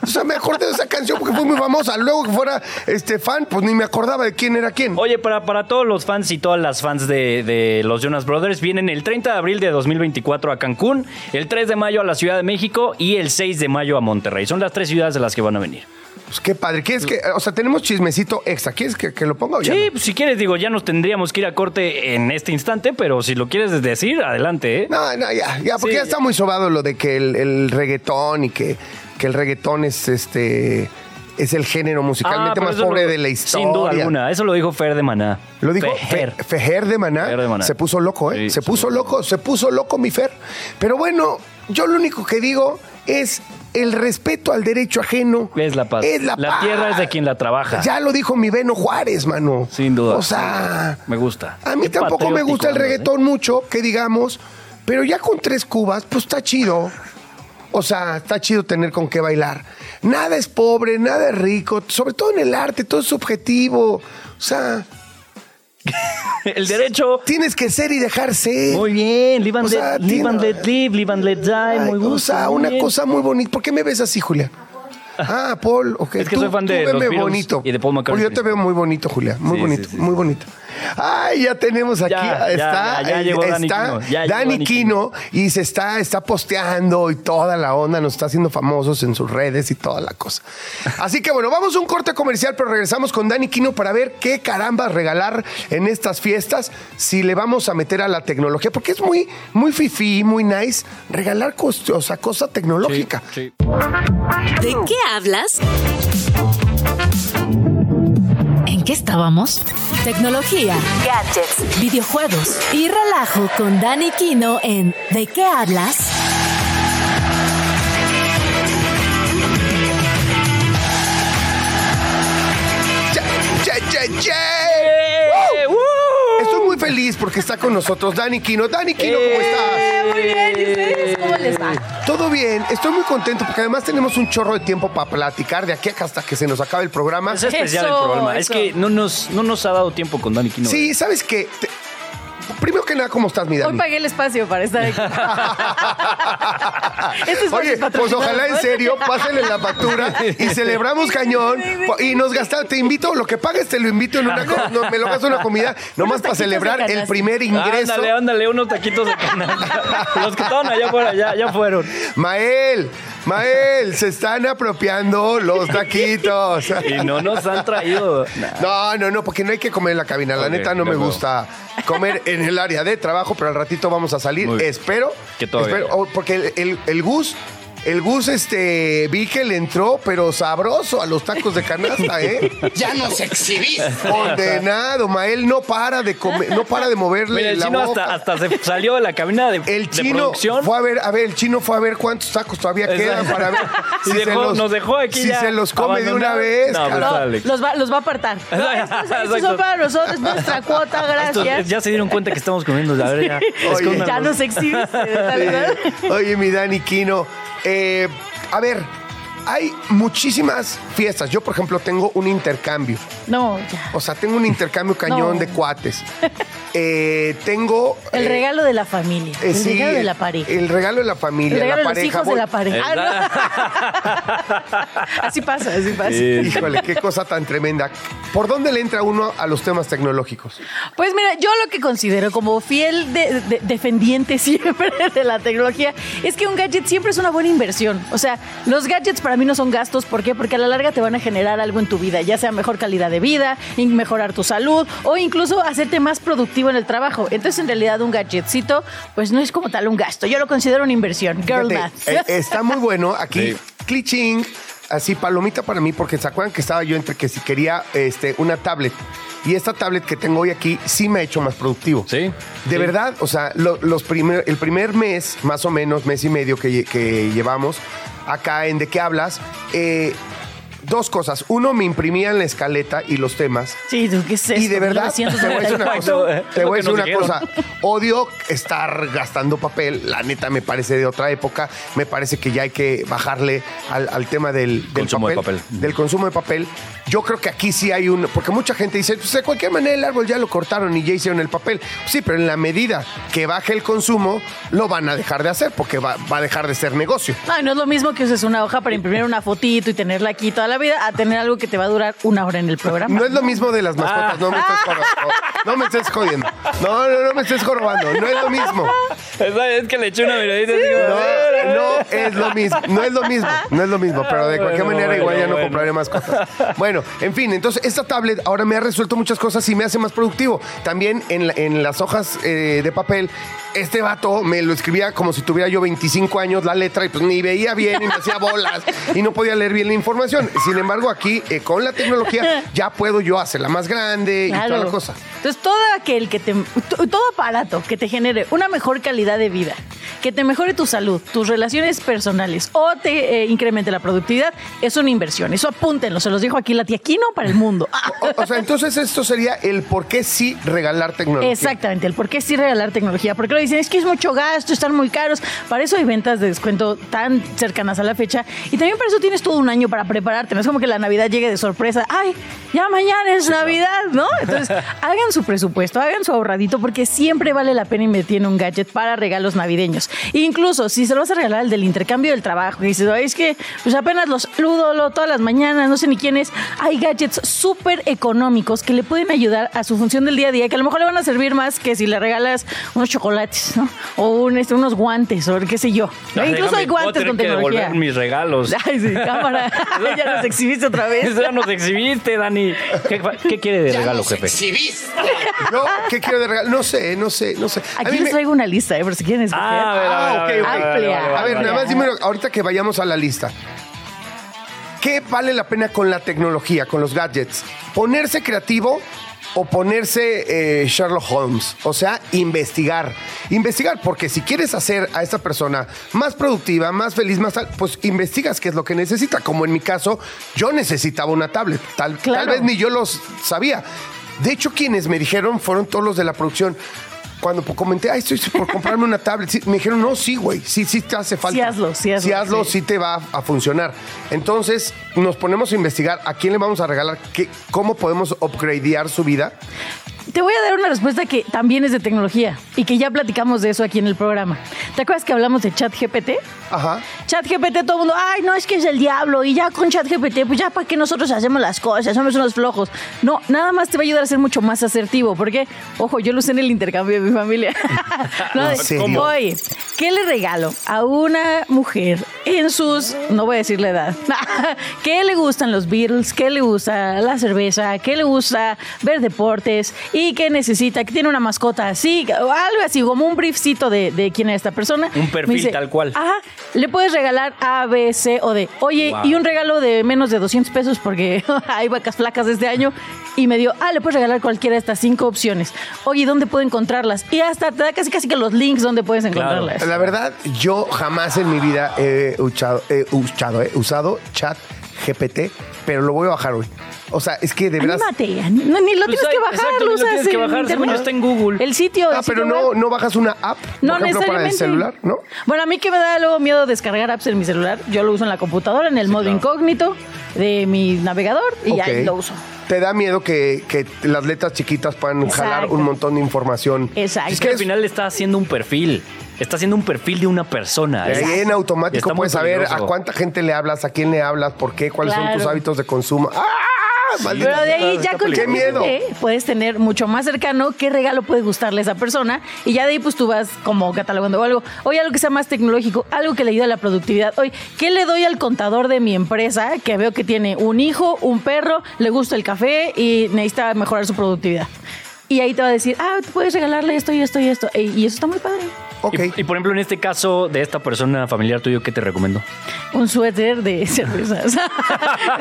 O sea, me acordé de esa canción porque fue muy famosa. Luego que fuera este fan, pues ni me acordaba de quién era quién. Oye, para, para todos los fans y todas las fans de, de los Jonas Brothers, vienen el 30 de abril de 2024 a Cancún, el 3 de mayo a la Ciudad de México y el 6 de mayo a Monterrey. Son las tres ciudades de las que van a venir. Pues qué padre. ¿Quieres que.? O sea, tenemos chismecito extra. ¿Quieres que, que lo ponga o ya Sí, no? pues, si quieres, digo, ya nos tendríamos que ir a corte en este instante, pero si lo quieres decir, adelante, ¿eh? No, no, ya, ya, porque Sí. ya está muy sobado lo de que el, el reggaetón y que, que el reggaetón es este. Es el género musicalmente Ah, más pobre lo- de la historia. Sin duda alguna. Eso lo dijo Fer de Maná. Lo dijo Fer. Fe- Fejer de Maná. Fejer de Maná. Se puso loco, ¿eh? Sí, se puso loco, se puso loco mi Fer. Pero bueno, yo lo único que digo es el respeto al derecho ajeno. Es la paz. Es la, paz. tierra es de quien la trabaja. Ya lo dijo mi Beno Juárez, mano. Sin duda. O sea, Me gusta. a mí Qué tampoco me gusta el ¿eh? reggaetón mucho, que digamos, pero ya con tres cubas, pues está chido. O sea, está chido tener con qué bailar. Nada es pobre, nada es rico, sobre todo en el arte, todo es subjetivo. O sea, El derecho. tienes que ser y dejar ser. Muy bien. Live and, O sea, let, live tiene- and let live, live and let die. Ay, muy gusto. o sea, muy una bien. cosa muy bonita. ¿Por qué me ves así, Julia? Ah, Paul, ok. Es que soy fan de los bonito. y de Paul McCartney. Yo te veo muy bonito, Julia. Muy Sí, bonito, sí, sí. muy bonito. Ay, ya tenemos aquí. Ya, está, ya, ya eh, llegó Dani está Quino, ya llegó Dani Dani Quino y se está, está posteando y toda la onda, nos está haciendo famosos en sus redes y toda la cosa. Así que bueno, vamos a un corte comercial, pero regresamos con Dani Quino para ver qué carambas regalar en estas fiestas, si le vamos a meter a la tecnología, porque es muy, muy fifí, muy nice regalar cos- o sea, cosa tecnológica. Sí. ¿De qué hablas? ¿En qué estábamos? Tecnología, Gadgets. videojuegos y relajo con Dani Kino en ¿De qué hablas? ¡Che, che, che, feliz porque está con nosotros Dani Quino. Dani Quino, ¿cómo estás? Muy bien, ¿y ustedes cómo les va? Todo bien, estoy muy contento porque además tenemos un chorro de tiempo para platicar de aquí hasta que se nos acabe el programa. Es especial Eso, el programa. Es que no nos, no nos ha dado tiempo con Dani Quino. Sí, ¿sabes qué? Te- Primero que nada, ¿cómo estás, mi Hoy Dani? pagué el espacio para estar aquí. este Oye, es pues ojalá en serio, pásenle la factura y celebramos cañón y nos gastamos, te invito, lo que pagues te lo invito en una, no, me lo gasto una comida, nomás para celebrar el primer ingreso. Ándale, ándale, unos taquitos de canasta. Los que estaban allá afuera, ya, ya fueron. Mael, Mael, se están apropiando los taquitos. Y no nos han traído. No, no, no, porque no hay que comer en la cabina. La neta no me gusta comer en el área de trabajo, pero al ratito vamos a salir. Muy bien. Espero. Que todavía espero, oh, porque el, el, el Gus. El Gus, este, vi que le entró, pero sabroso a los tacos de canasta, ¿eh? Ya nos exhibís. Condenado, Mael no para de comer, no para de moverle Mira, el la chino boca. hasta, hasta se salió de la cabina de, el de chino producción. fue a ver, a ver, el chino fue a ver cuántos tacos todavía Exacto. quedan para ver Y dejó- nos dejó aquí si ya se los come de una vez. No, pues. No, los va, los va a apartar. No, estos, son para nosotros, es nuestra cuota, Estos gracias. ya se dieron cuenta que estamos comiendo. A ver, ya. Oye. Ya nos exhibiste, ¿verdad? Sí. Oye, mi Dani Quino. Eh, a ver, hay muchísimas fiestas. Yo, por ejemplo, tengo un intercambio. No, ya. O sea, tengo un intercambio cañón No. de cuates. Eh, tengo. El eh, regalo de la familia. eh, el sí, regalo de la pareja. El regalo de la familia. El regalo la de los pareja. hijos de Voy- la pareja. Ah, no. así pasa, así pasa. Híjole, qué cosa tan tremenda. ¿Por dónde le entra uno a los temas tecnológicos? Pues mira, yo lo que considero como fiel de- de- defendiente siempre de la tecnología es que un gadget siempre es una buena inversión. O sea, los gadgets para mí no son gastos. ¿Por qué? Porque a la larga te van a generar algo en tu vida, ya sea mejor calidad de vida, y mejorar tu salud o incluso hacerte más productivo en el trabajo. Entonces, en realidad, un gadgetcito, pues no es como tal un gasto. Yo lo considero una inversión. Girl Fíjate, math. eh, está muy bueno. Aquí, Sí. cliching. así palomita para mí, porque se acuerdan que estaba yo entre que si quería este, una tablet. Y esta tablet que tengo hoy aquí sí me ha hecho más productivo. Sí. De Sí. verdad, o sea, lo- los primer, el primer mes, más o menos, mes y medio que, que llevamos acá en De qué hablas, eh, dos cosas. Uno, me imprimían la escaleta y los temas. Sí, tú, ¿qué es Y de verdad, te voy a decir una 1994. cosa. Te voy a decir una cosa. Odio estar gastando papel. La neta me parece de otra época. Me parece que ya hay que bajarle al, al tema del, del Consumo de papel, papel. Del consumo de papel. Yo creo que aquí sí hay un. Porque mucha gente dice, pues de cualquier manera el árbol ya lo cortaron y ya hicieron el papel. Sí, pero en la medida que baje el consumo, lo van a dejar de hacer porque va, va a dejar de ser negocio. No, no es lo mismo que uses una hoja para imprimir una fotito y tenerla aquí toda la vida a tener algo que te va a durar una hora en el programa. No es lo mismo de las mascotas, no me estés jodiendo. No me estés jodiendo. No, no, no me estés jorobando. No es lo mismo. Es que le eché una miradita digo, No, no es lo mismo, no es lo mismo, no es lo mismo, pero de cualquier Bueno, manera igual ya no bueno. compraré más cosas. Bueno, en fin, entonces esta tablet ahora me ha resuelto muchas cosas y me hace más productivo. También en, la- en las hojas eh, de papel, este vato me lo escribía como si tuviera yo 25 años la letra y pues ni veía bien y me hacía bolas y no podía leer bien la información. Sin embargo, aquí eh, con la tecnología ya puedo yo hacerla más grande y toda la cosa. Entonces, todo aquel que te. Todo aparato que te genere una mejor calidad de vida, que te mejore tu salud, tus relaciones personales o te eh, incremente la productividad, es una inversión. Eso apúntenlo. Se los dijo aquí la tía Quino para el mundo. O, o sea, entonces esto sería el por qué sí regalar tecnología. Exactamente, el por qué sí regalar tecnología. Porque lo dicen, es que es mucho gasto, están muy caros. Para eso hay ventas de descuento tan cercanas a la fecha. Y también para eso tienes todo un año para prepararte. No es como que la Navidad llegue de sorpresa. Ay, ya mañana es Navidad, ¿no? Entonces, hagan su presupuesto, hagan su ahorradito, porque siempre vale la pena invertir en un gadget para regalos navideños. Incluso si se lo vas a regalar el del intercambio del trabajo, que dices, "Ay, es que pues apenas los saludo lo- todas las mañanas, no sé ni quién es. Hay gadgets súper económicos que le pueden ayudar a su función del día a día, que a lo mejor le van a servir más que si le regalas unos chocolates, ¿no? O un, este, unos guantes, o qué sé yo. "Ya, Incluso hay guantes con que tecnología. devolver mis regalos. Ay, sí, cámara. ya nos exhibiste otra vez. Ya nos exhibiste, Dani. ¿Qué, qué quiere de regalo, jefe? Yo, ¿qué quiero de regalo? No sé, no sé, no sé. Aquí les me- traigo una lista, ¿eh? Por si quieren escoger. Ah, a ver, a ver, Ah, a ver, ok, a ver, ok. a ver, a ver, A ver, a ver. nada más dime, ahorita que vayamos a la lista. ¿Qué vale la pena con la tecnología, con los gadgets? ¿Ponerse creativo o ponerse eh, Sherlock Holmes? O sea, investigar. Investigar, porque si quieres hacer a esta persona más productiva, más feliz, más tal, pues investigas qué es lo que necesita. Como en mi caso, yo necesitaba una tablet. Tal, Claro. tal vez ni yo los sabía. De hecho, quienes me dijeron fueron todos los de la producción. Cuando comenté, ay, estoy por comprarme una tablet, sí, me dijeron, no, sí, güey, sí, sí te hace falta. Sí hazlo, sí hazlo, Sí hazlo, sí. sí te va a funcionar. Entonces, nos ponemos a investigar a quién le vamos a regalar, qué, cómo podemos upgradear su vida. Te voy a dar una respuesta que también es de tecnología y que ya platicamos de eso aquí en el programa. ¿Te acuerdas que hablamos de ChatGPT? Ajá. ChatGPT, todo el mundo, ay, no, es que es el diablo. Y ya con ChatGPT, pues ya para qué nosotros hacemos las cosas, somos unos flojos. No, nada más te va a ayudar a ser mucho más asertivo. Porque, ojo, yo lo usé en el intercambio de mi familia. No, ¿En serio? Oye, ¿qué le regalo a una mujer en sus, no voy a decir la edad, ¿qué le gustan los Beatles? ¿Qué le gusta la cerveza? ¿Qué le gusta ver deportes? ¿Y qué necesita? Que tiene una mascota así, o algo así, como un briefcito de, de quién es esta persona. Un perfil tal cual. Ajá, le puedes regalar A, B, C o D. Oye, Wow. y un regalo de menos de 200 pesos porque hay vacas flacas de este año. Y me dio, ah, le puedes regalar cualquiera de estas cinco opciones. Oye, ¿dónde puedo encontrarlas? Y hasta te da casi casi que los links donde puedes Claro. encontrarlas. La verdad, yo jamás en mi vida he usado, he usado, he usado chat GPT, pero lo voy a bajar hoy. O sea, es que de verdad. Anímate, no, ni lo Pues tienes hay- que bajar, exacto, lo tienes que en bajar, según yo está en Google. El sitio. el Ah, pero sitio no, web. no bajas una app, No por ejemplo, para el celular, ¿no? Bueno, a mí que me da luego miedo descargar apps en mi celular. Yo lo uso en la computadora, en el modo incógnito de mi navegador y ahí lo uso. Te da miedo que, que las letras chiquitas puedan jalar un montón de información. Exacto. Es que al final le está haciendo un perfil. Está haciendo un perfil de una persona. Y ahí en automático puedes saber a cuánta gente le hablas, a quién le hablas, por qué, cuáles son tus hábitos de consumo. ¡Ah! Maldita Pero de ahí ya con. ¡Qué miedo! Puedes tener mucho más cercano qué regalo puede gustarle a esa persona y ya de ahí pues tú vas como catalogando algo. Oye, algo que sea más tecnológico, algo que le ayude a la productividad. Oye, ¿qué le doy al contador de mi empresa que veo que tiene un hijo, un perro, le gusta el café y necesita mejorar su productividad? Y ahí te va a decir, ah, puedes regalarle esto y esto y esto. Y y eso está muy padre. Ok. Y, y, por ejemplo, en este caso de esta persona familiar tuyo, ¿qué te recomiendo? Un suéter de cerveza. O sea,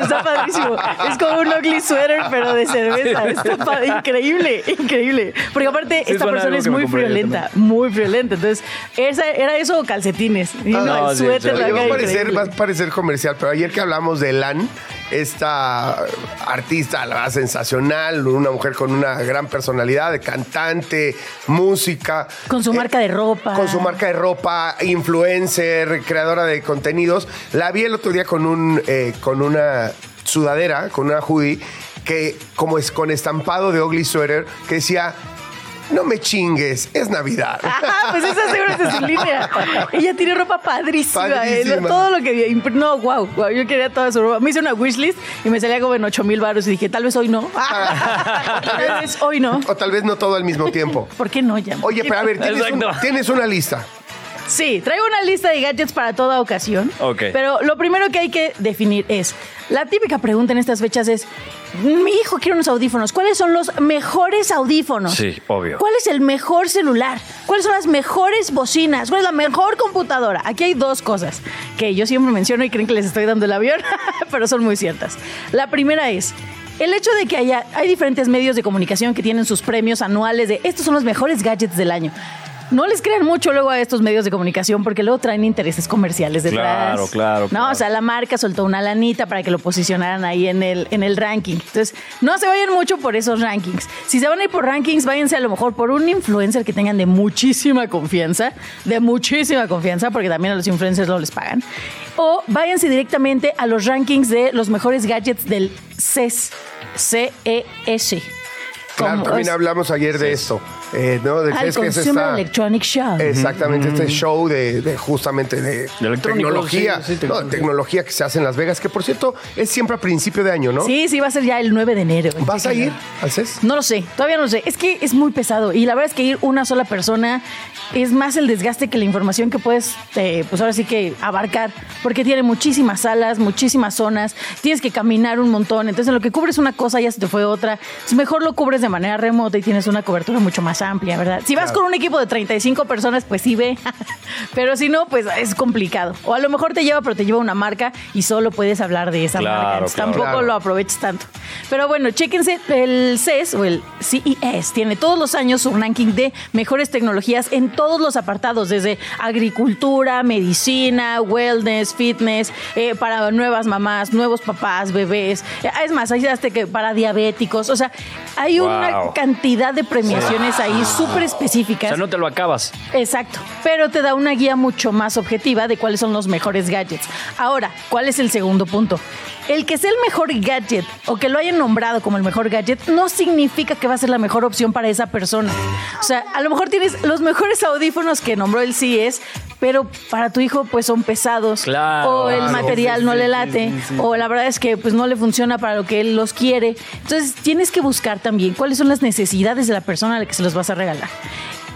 está padrísimo. Es como un ugly sweater, pero de cerveza. Está increíble, increíble. Porque aparte, Sí, esta persona es muy friolenta, muy friolenta. Entonces, esa, era eso o calcetines. Y no, no, el sí, suéter sí. va, a parecer, va a parecer comercial, pero ayer que hablamos de Lan, esta artista la verdad, sensacional, una mujer con una gran personalidad, de cantante, música. Con su eh, marca de ropa. Con su marca de ropa, influencer, creadora de contenidos. La vi el otro día con, un, eh, con una sudadera, con una hoodie, que como es con estampado de ugly sweater, que decía... No me chingues, es Navidad. Ah, pues esa seguro es de su línea. Ella tiene ropa padrísima. eh. Todo lo que vi. No, wow, wow. Yo quería toda su ropa. Me hice una wishlist y me salía como en 8 mil baros y dije, tal vez hoy no. tal vez hoy no. O tal vez no todo al mismo tiempo. ¿Por qué no, ya? Oye, pero a ver, tienes, un- tienes una lista. Sí, traigo una lista de gadgets para toda ocasión. Ok. Pero lo primero que hay que definir es, la típica pregunta en estas fechas es, mi hijo quiere unos audífonos. ¿Cuáles son los mejores audífonos? Sí, obvio. ¿Cuál es el mejor celular? ¿Cuáles son las mejores bocinas? ¿Cuál es la mejor computadora? Aquí hay dos cosas que yo siempre menciono y creen que les estoy dando el avión, pero son muy ciertas. La primera es... El hecho de que haya, hay diferentes medios de comunicación que tienen sus premios anuales de estos son los mejores gadgets del año. No les crean mucho luego a estos medios de comunicación porque luego traen intereses comerciales detrás. Claro, claro, No, claro. o sea, la marca soltó una lanita para que lo posicionaran ahí en el, en el ranking. Entonces, no se vayan mucho por esos rankings. Si se van a ir por rankings, váyanse a lo mejor por un influencer que tengan de muchísima confianza, de muchísima confianza, porque también a los influencers no les pagan. O váyanse directamente a los rankings de los mejores gadgets del E CES. CES. Claro, también hablamos ayer de esto, eh, ¿no? Del al CES, que es esta- Electronic Show. Exactamente, este show de, de justamente de, De tecnología, sí, sí, no, de tecnología que se hace en Las Vegas, que por cierto es siempre a principio de año, ¿no? Sí, sí, va a ser ya el 9 de enero. ¿Vas a ir al CES? No lo sé, todavía no lo sé. Es que es muy pesado y la verdad es que ir una sola persona es más el desgaste que la información que puedes, eh, pues ahora sí que abarcar, porque tiene muchísimas salas, muchísimas zonas, tienes que caminar un montón, entonces en lo que cubres una cosa ya se te fue otra. Es mejor lo cubres de manera remota y tienes una cobertura mucho más amplia, ¿verdad? Si vas con un equipo de 35 personas, pues sí ve, pero si no, pues es complicado. O a lo mejor te lleva, pero te lleva una marca y solo puedes hablar de esa Claro, marca. Entonces, claro. tampoco lo aproveches tanto. Pero bueno, chéquense, el CES o el CES tiene todos los años su ranking de mejores tecnologías en todos los apartados, desde agricultura, medicina, wellness, fitness, eh, para nuevas mamás, nuevos papás, bebés. Es más, hay hasta que para diabéticos. O sea, hay una Wow. cantidad de premiaciones ahí súper O específicas. sea, no te lo acabas. Exacto, pero te da una guía mucho más objetiva de cuáles son los mejores gadgets. Ahora, ¿cuál es el segundo punto? El que sea el mejor gadget o que lo hayan nombrado como el mejor gadget no significa que va a ser la mejor opción para esa persona. O sea, a lo mejor tienes los mejores audífonos que nombró el CES, pero para tu hijo pues son pesados. Claro, o el material no le late. o la verdad es que pues no le funciona para lo que él los quiere. Entonces, tienes que buscar también cuáles son las necesidades de la persona a la que se los vas a regalar.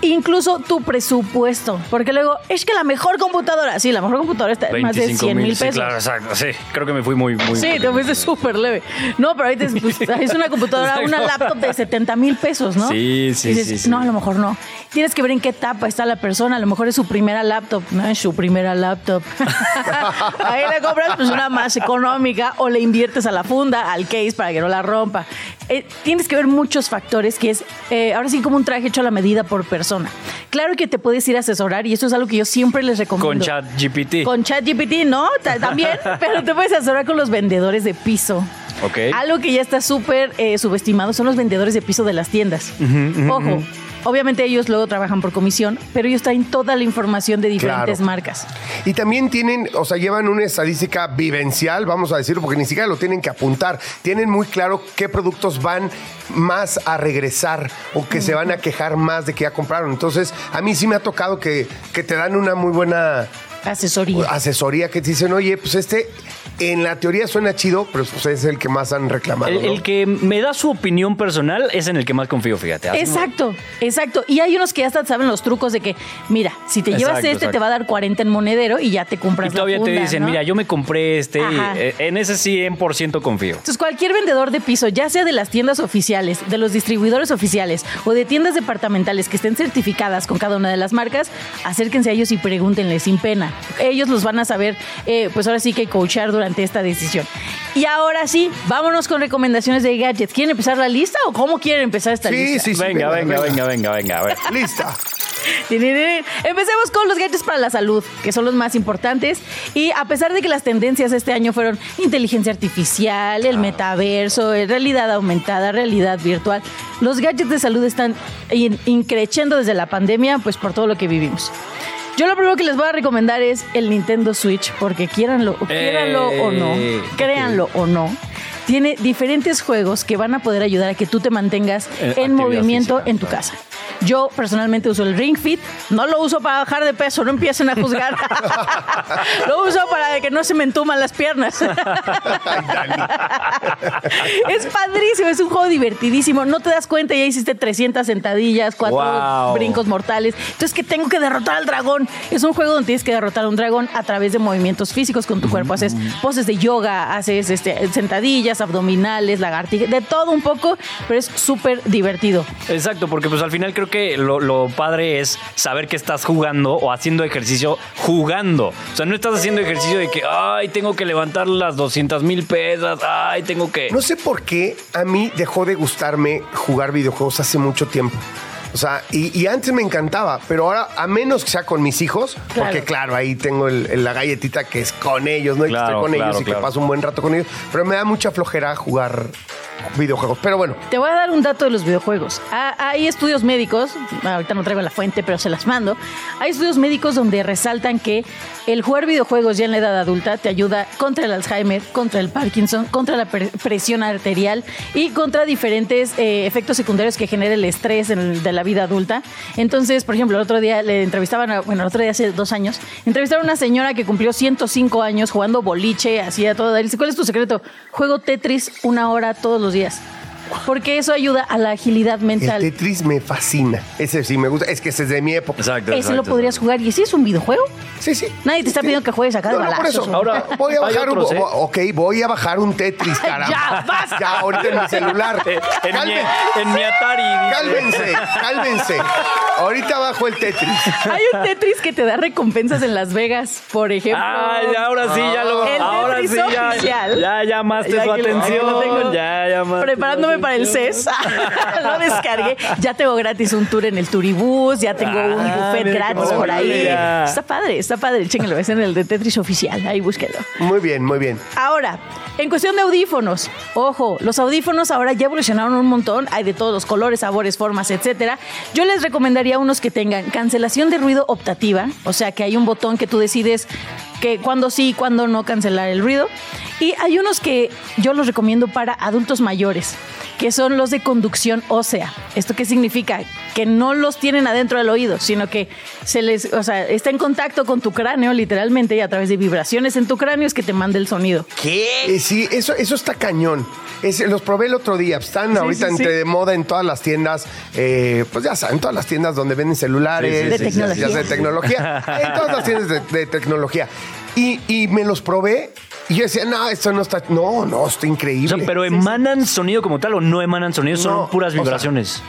Incluso tu presupuesto, porque luego es que la mejor computadora, sí, la mejor computadora está en más de 100 mil sí, pesos. claro, exacto. Sí, creo que me fui muy, muy. Sí, te fuiste súper leve. No, pero ahorita es, pues, es una computadora, una laptop de 70 mil pesos, ¿no? Sí, sí, Y dices, sí, sí. No, a lo mejor no. Tienes que ver en qué etapa está la persona. A lo mejor es su primera laptop. No es su primera laptop. Ahí le compras pues una más económica o le inviertes a la funda, al case para que no la rompa. Eh, tienes que ver muchos factores que es, eh, ahora sí, como un traje hecho a la medida por persona. Claro que te puedes ir a asesorar y esto es algo que yo siempre les recomiendo. Con chat GPT. Con ChatGPT, no, Ta- también, pero te puedes asesorar con los vendedores de piso. Ok. Algo que ya está súper eh, subestimado son los vendedores de piso de las tiendas. Ojo, obviamente ellos luego trabajan por comisión, pero ellos traen toda la información de diferentes Claro. marcas. Y también tienen, o sea, llevan una estadística vivencial, vamos a decirlo, porque ni siquiera lo tienen que apuntar. Tienen muy claro qué productos van más a regresar o que se van a quejar más de que ya compraron. Entonces, a mí sí me ha tocado que, que te dan una muy buena Asesoría. asesoría que te dicen, oye, pues este en la teoría suena chido, pero pues es el que más han reclamado. El, ¿no? el que me da su opinión personal es en el que más confío, fíjate. Exacto, exacto. Y hay unos que ya hasta saben los trucos de que, mira, si te llevas Exacto, este, te va a dar 40 en monedero y ya te compras Y todavía la te dicen, ¿no? mira, yo me compré este, y, Ajá. eh, en ese 100% confío. Entonces, cualquier vendedor de piso, ya sea de las tiendas oficiales, de los distribuidores oficiales o de tiendas departamentales que estén certificadas con cada una de las marcas, acérquense a ellos y pregúntenles sin pena. Ellos los van a saber, eh, pues ahora sí que coachar durante esta decisión. Y ahora sí, vámonos con recomendaciones de gadgets. ¿Quieren empezar la lista o cómo quieren empezar esta Sí, lista? sí, sí. venga, venga, venga, venga, venga, a ver. Lista. Empecemos con los gadgets para la salud, que son los más importantes. Y a pesar de que las tendencias este año fueron inteligencia artificial, el metaverso, eh, realidad aumentada, realidad virtual, los gadgets de salud están in- increciendo desde la pandemia, pues por todo lo que vivimos. Yo lo primero que les voy a recomendar es el Nintendo Switch, porque quieranlo, quieranlo o no, Eh, créanlo o no. Tiene diferentes juegos que van a poder ayudar a que tú te mantengas Eh, en movimiento física, en tu casa. Yo personalmente uso el Ring Fit, no lo uso para bajar de peso, no empiecen a juzgar. lo uso para que no se me entuman las piernas. es padrísimo, es un juego divertidísimo. No te das cuenta, ya hiciste 300 sentadillas, cuatro Wow. brincos mortales. Entonces, que tengo que derrotar al dragón. Es un juego donde tienes que derrotar a un dragón a través de movimientos físicos con tu cuerpo. Haces poses de yoga, haces este, sentadillas, abdominales, lagartijas, de todo un poco, pero es súper divertido. Exacto, porque pues al final creo que lo, lo padre es saber que estás jugando o haciendo ejercicio jugando. O sea, no estás haciendo ejercicio de que, ay, tengo que levantar las 200 mil pesas, ay, tengo que... No sé por qué a mí dejó de gustarme jugar videojuegos hace mucho tiempo. O sea, y, y antes me encantaba, pero ahora, a menos que sea con mis hijos, Claro. porque claro, ahí tengo el- el- la galletita que es con ellos, ¿no? Y que Claro, estoy con claro, ellos y claro. que paso un buen rato con ellos. Pero me da mucha flojera jugar videojuegos. Pero bueno, Te voy a dar un dato de los videojuegos. Ha- Hay estudios médicos, ahorita no traigo la fuente, pero se las mando. Hay estudios médicos donde resaltan que el jugar videojuegos ya en la edad adulta te ayuda contra el Alzheimer, contra el Parkinson, contra la pre- presión arterial y contra diferentes eh, efectos secundarios que genera el estrés en el- de la vida adulta. Entonces, por ejemplo, el otro día le entrevistaban, bueno, el otro día hace dos años, entrevistaron a una señora que cumplió 105 años jugando boliche, hacía todo. ¿cuál es tu secreto? Juego Tetris una hora todos los días. Porque eso ayuda a la agilidad el mental. Tetris me fascina. Ese sí me gusta. Es que ese es de mi época. Exacto. Ese lo exacto, podrías jugar. ¿Y si es un videojuego? Sí, sí. Nadie te está pidiendo que juegues acá de No, no, por eso. Ahora, voy a bajar otros, un. ¿eh? Ok, voy a bajar un Tetris, caramba. Ya, basta. Ya, ahorita en mi celular. En, mi, Calmen- en mi Atari. Cálmense, cálmense. Ahorita bajo el Tetris. Hay un Tetris que te da recompensas en Las Vegas, por ejemplo. Ay, ahora sí, ya lo. El ahora Tetris sí, ya, oficial. ya llamaste Ya su atención. lo tengo ya llamaste. Preparándome para el. CES. lo descargué. Ya tengo gratis un tour en el Turibús. Ya tengo un Ah, buffet gratis por ahí. Está padre, está padre. Chéquenlo, es en el de Tetris oficial. Ahí búsquenlo. Muy bien, muy bien. Ahora, en cuestión de audífonos, ojo, los audífonos ahora ya evolucionaron un montón, hay de todos los colores, sabores, formas, etcétera. Yo les recomendaría unos que tengan cancelación de ruido optativa, o sea, que hay un botón que tú decides que cuando sí y cuando no cancelar el ruido. Y hay unos que yo los recomiendo para adultos mayores, que son los de conducción ósea. ¿Esto qué significa? Que no los tienen adentro del oído, sino que se les, o sea, está en contacto con tu cráneo literalmente y a través de vibraciones en tu cráneo es que te manda el sonido. Eh, sí, eso, eso está cañón. Es- los probé el otro día. Están ahorita sí, sí. entre de moda en todas las tiendas. eh, pues ya saben, todas las tiendas donde venden celulares. Sí, sí, De tecnología. De tecnología. en todas las tiendas de, de tecnología. Y, y me los probé y yo decía, no, esto no está. No, no, está O increíble. sea, pero emanan sonido como tal o no emanan sonido, son No, puras o sea, vibraciones.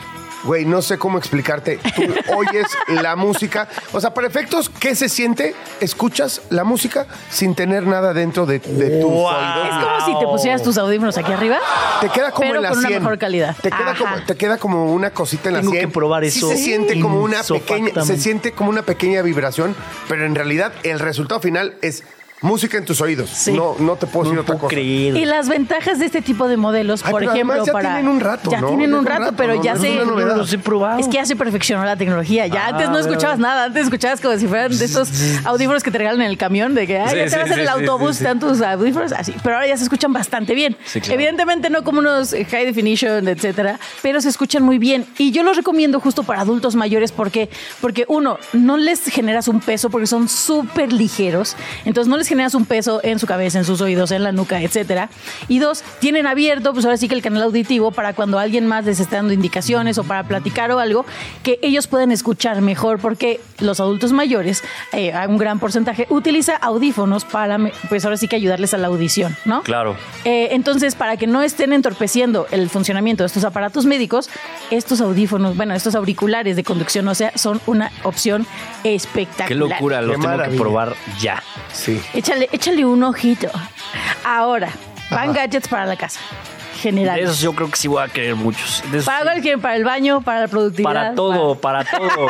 Güey, no sé cómo explicarte. Tú oyes la música. O sea, para efectos, ¿qué se siente? Escuchas la música sin tener nada dentro de, de Wow. oídos. Es como si te pusieras tus audífonos aquí arriba. Te queda como Pero en la con una 100. mejor calidad. Te queda, Ajá. como, te queda como una cosita en la Tengo 100. que probar Sí eso se siente como una pequeña, se insofactamente. siente como una pequeña vibración, pero en realidad el resultado final es música en tus oídos. Sí. No, no te puedo decir No otra puedo cosa. creer. Y las ventajas de este tipo de modelos, Ay, por pero ejemplo, además ya para. tienen un rato, Ya ¿no? tienen Ya un tienen rato, rato, pero ¿no? ya No es se. los he probado. Es que ya se perfeccionó la tecnología. Ya Ah, antes no a ver, escuchabas nada. Antes escuchabas como si fueran de estos audífonos que te regalan en el camión, de que ay, Sí, ya te sí, vas en el sí, autobús, están tus audífonos así. Pero ahora ya se escuchan bastante bien. Sí, claro. Evidentemente no como unos high definition, etcétera, pero se escuchan muy bien. Y yo los recomiendo justo para adultos mayores porque, porque uno, no les generas un peso porque son súper ligeros. Entonces no les generas un peso en su cabeza, en sus oídos, en la nuca, etcétera. Y dos, tienen abierto, pues ahora sí que el canal auditivo para cuando alguien más les esté dando indicaciones o para platicar o algo, que ellos puedan escuchar mejor porque los adultos mayores, eh, un gran porcentaje, utiliza audífonos para, pues ahora sí que ayudarles a la audición, ¿no? Claro. Eh, entonces, para que no estén entorpeciendo el funcionamiento de estos aparatos médicos, estos audífonos, bueno, estos auriculares de conducción ósea son una opción espectacular. Qué locura, los Qué tengo que probar ya. Sí. Échale, échale un ojito. Ahora, van gadgets para la casa. De General. esos yo creo que sí voy a querer muchos. De esos ¿Para sí. ¿Para el baño? ¿Para la productividad? Para todo, para todo.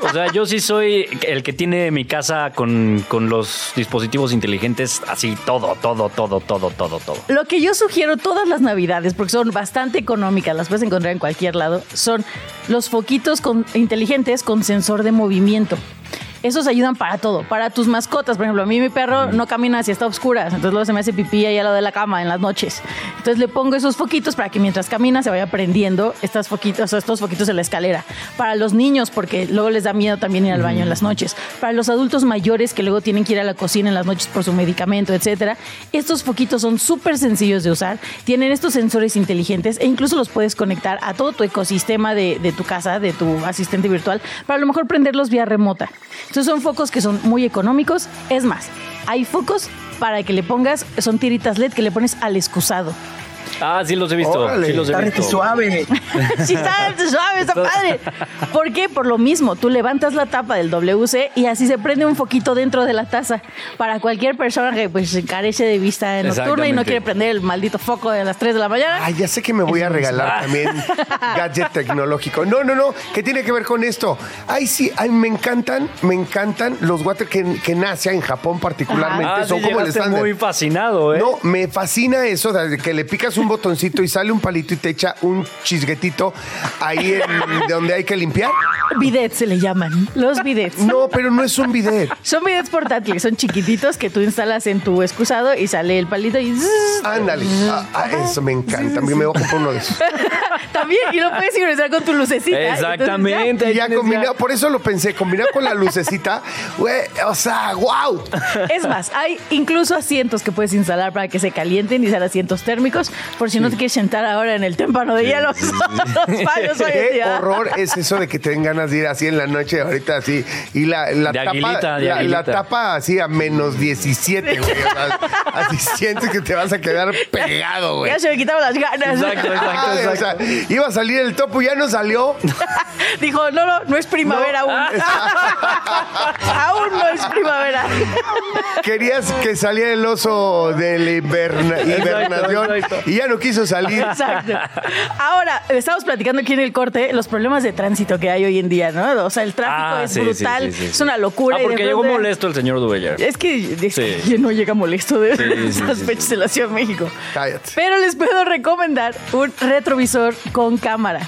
O sea, yo sí soy el que tiene mi casa con, con los dispositivos inteligentes, así todo, todo, todo, todo, todo, todo. Lo que yo sugiero todas las navidades, porque son bastante económicas, las puedes encontrar en cualquier lado, son los foquitos con- inteligentes con sensor de movimiento. Esos ayudan para todo, para tus mascotas. Por ejemplo, a mí mi perro no camina si está a oscuras, entonces luego se me hace pipí ahí al lado de la cama en las noches. Entonces le pongo esos foquitos para que mientras camina se vaya prendiendo estas foquitos, estos foquitos en la escalera. Para los niños, porque luego les da miedo también ir al baño en las noches. Para los adultos mayores que luego tienen que ir a la cocina en las noches por su medicamento, etcétera. Estos foquitos son súper sencillos de usar. Tienen estos sensores inteligentes e incluso los puedes conectar a todo tu ecosistema de, de tu casa, de tu asistente virtual, para a lo mejor prenderlos vía remota. Entonces son focos que son muy económicos. Es más, hay focos para que le pongas, son tiritas LED que le pones al excusado. Ah, sí los he visto. Órale. Sí los he visto. suave. Sí, está suave, está padre. ¿Por qué? Por lo mismo, tú levantas la tapa del WC y así se prende un foquito dentro de la taza para cualquier persona que pues carece de vista nocturna y no quiere prender el maldito foco de las 3 de la mañana. Ay, ya sé que me voy a regalar también gadget tecnológico. No, no, no. ¿Qué tiene que ver con esto? Ay, sí, ay, me encantan, me encantan los water que, que nace en Japón particularmente. Ah, Son sí, como el llegaste estándar. muy fascinado, ¿eh? No, me fascina eso de que le picas un botoncito y sale un palito y te echa un chisguetito ahí en donde hay que limpiar. Bidets se le llaman, los bidets. No, pero no es un bidet. Son bidets portátiles, son chiquititos que tú instalas en tu excusado y sale el palito y. Ándale. Ah, ah, eso me encanta. Me voy a comprar uno de esos. también y lo puedes sincronizar con tu lucecita. Exactamente. Entonces, Y ya combinado, por eso lo pensé, combinado con la lucecita, güey, o sea, wow. Es más, hay incluso asientos que puedes instalar para que se calienten y sean asientos térmicos, por si no te quieres sentar ahora en el témpano de hielo. En Qué día. horror es eso de que te den ganas de ir así en la noche, ahorita así, y la, la De tapa, aguilita, de la, tapa así a menos 17, güey. o sea, así sientes que te vas a quedar pegado, güey. Ya se me quitaron las ganas. Exacto, exacto, o sea, iba a salir el topo y ya no salió. Dijo, no, no, no es primavera No. aún. aún no es primavera. Querías que saliera el oso de la hiberna- hibernación exacto. y ya no quiso salir. Exacto. Ahora, estamos platicando aquí en el corte los problemas de tránsito que hay hoy en día, ¿no? O sea, el tráfico Ah, es sí, sí, brutal, sí, sí, es una locura. Ah, y porque llegó molesto el señor Dubeller. Es que, es que no llega molesto de Sí, sí, estas sí, fechas sí. en la Ciudad de México. Cállate. Pero les puedo recomendar un retrovisor con cámara.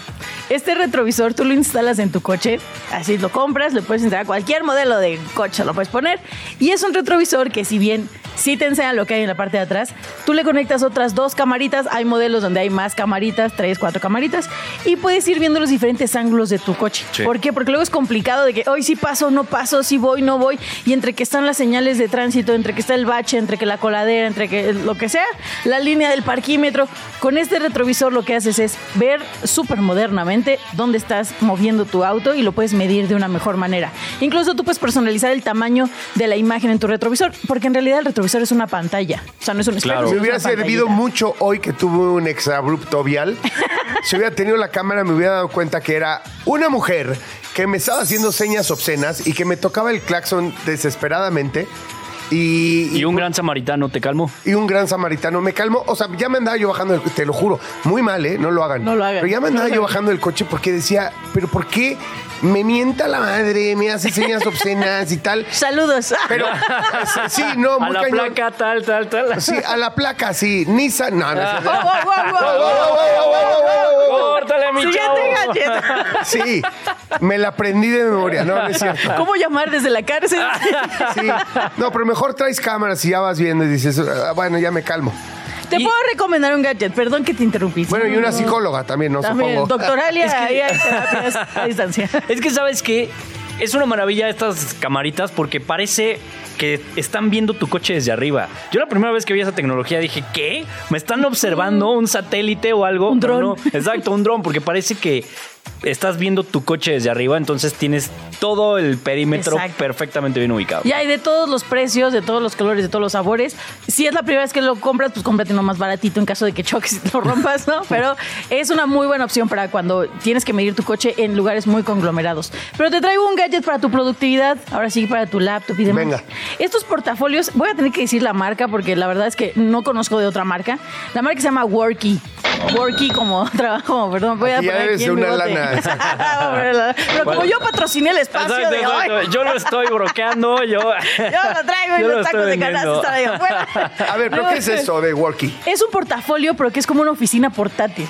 Este retrovisor tú lo instalas en tu coche, así lo compras, le puedes instalar cualquier modelo de coche, lo puedes poner. Y es un retrovisor que si bien sí te enseña lo que hay en la parte de atrás, tú le conectas otras dos camaritas, hay modelos donde hay más camaritas, tres, cuatro camaritas, y puedes ir viendo los diferentes ángulos de tu coche. Sí. ¿Por qué? Porque luego es complicado de que hoy sí paso, no paso, sí voy, no voy, y entre que están las señales de tránsito, entre que está el bache, entre que la coladera, entre que lo que sea, la línea del parquímetro, con este retrovisor lo que haces es ver súper modernamente dónde estás moviendo tu auto y lo puedes medir de una mejor manera. Incluso tú puedes personalizar el tamaño de la imagen en tu retrovisor, porque en realidad el retrovisor es una pantalla, o sea, no es un espejo. Claro. Me hubiera servido mucho hoy que tuve un exabrupto vial. si hubiera tenido la cámara, me hubiera dado cuenta que era una mujer que me estaba haciendo señas obscenas y que me tocaba el claxon desesperadamente. Y, Y un gran samaritano te calmó. y un gran samaritano. Me calmó. O sea, ya me andaba yo bajando, del- te lo juro. Muy mal, ¿eh? No lo hagan. No lo hagan. Pero ya me andaba No yo bajando del coche porque decía, ¿pero por qué me mienta la madre? Me hace señas obscenas y tal. Saludos. Pero sí, no, A muy la cañón. placa, tal, tal, tal. Sí, a la placa, sí. Nissan. No, no. ¡Córtale, mi chavo! Siguiente. Sí, me la aprendí de memoria, no, no es cierto. ¿Cómo llamar desde la cárcel? Sí. No, pero mejor traes cámaras y ya vas viendo y dices, "Ah, bueno, ya me calmo. Te puedo recomendar un gadget. Perdón que te interrumpí. Bueno, y una psicóloga también, ¿no? También, Supongo. doctoralia, Es que- ahí hay terapias a distancia. Es que sabes que es una maravilla estas camaritas porque parece que están viendo tu coche desde arriba. Yo la primera vez que vi esa tecnología dije, ¿qué? ¿Me están observando un satélite o algo? Un Pero dron. no, exacto, un dron, porque parece que estás viendo tu coche desde arriba, entonces tienes todo el perímetro Exacto. perfectamente bien ubicado. Y hay de todos los precios, de todos los colores, de todos los sabores. Si es la primera vez que lo compras, pues cómprate uno más baratito en caso de que choques y te lo rompas, ¿no? Pero es una muy buena opción para cuando tienes que medir tu coche en lugares muy conglomerados. Pero te traigo un gadget para tu productividad, ahora sí para tu laptop y demás. Venga. Estos portafolios, voy a tener que decir la marca porque la verdad es que no conozco de otra marca. La marca se llama Worky. Worky como trabajo, perdón, voy a poner aquí ser el una bigote. lana. Voy a poner la- Pero como yo patrociné el espacio Exacto, de hoy, exacto. Yo lo estoy bloqueando, yo... yo lo traigo y Yo lo los tacos de canasta están ahí afuera. A ver, ¿pero qué es eso de Worky? Es un portafolio, pero que es como una oficina portátil.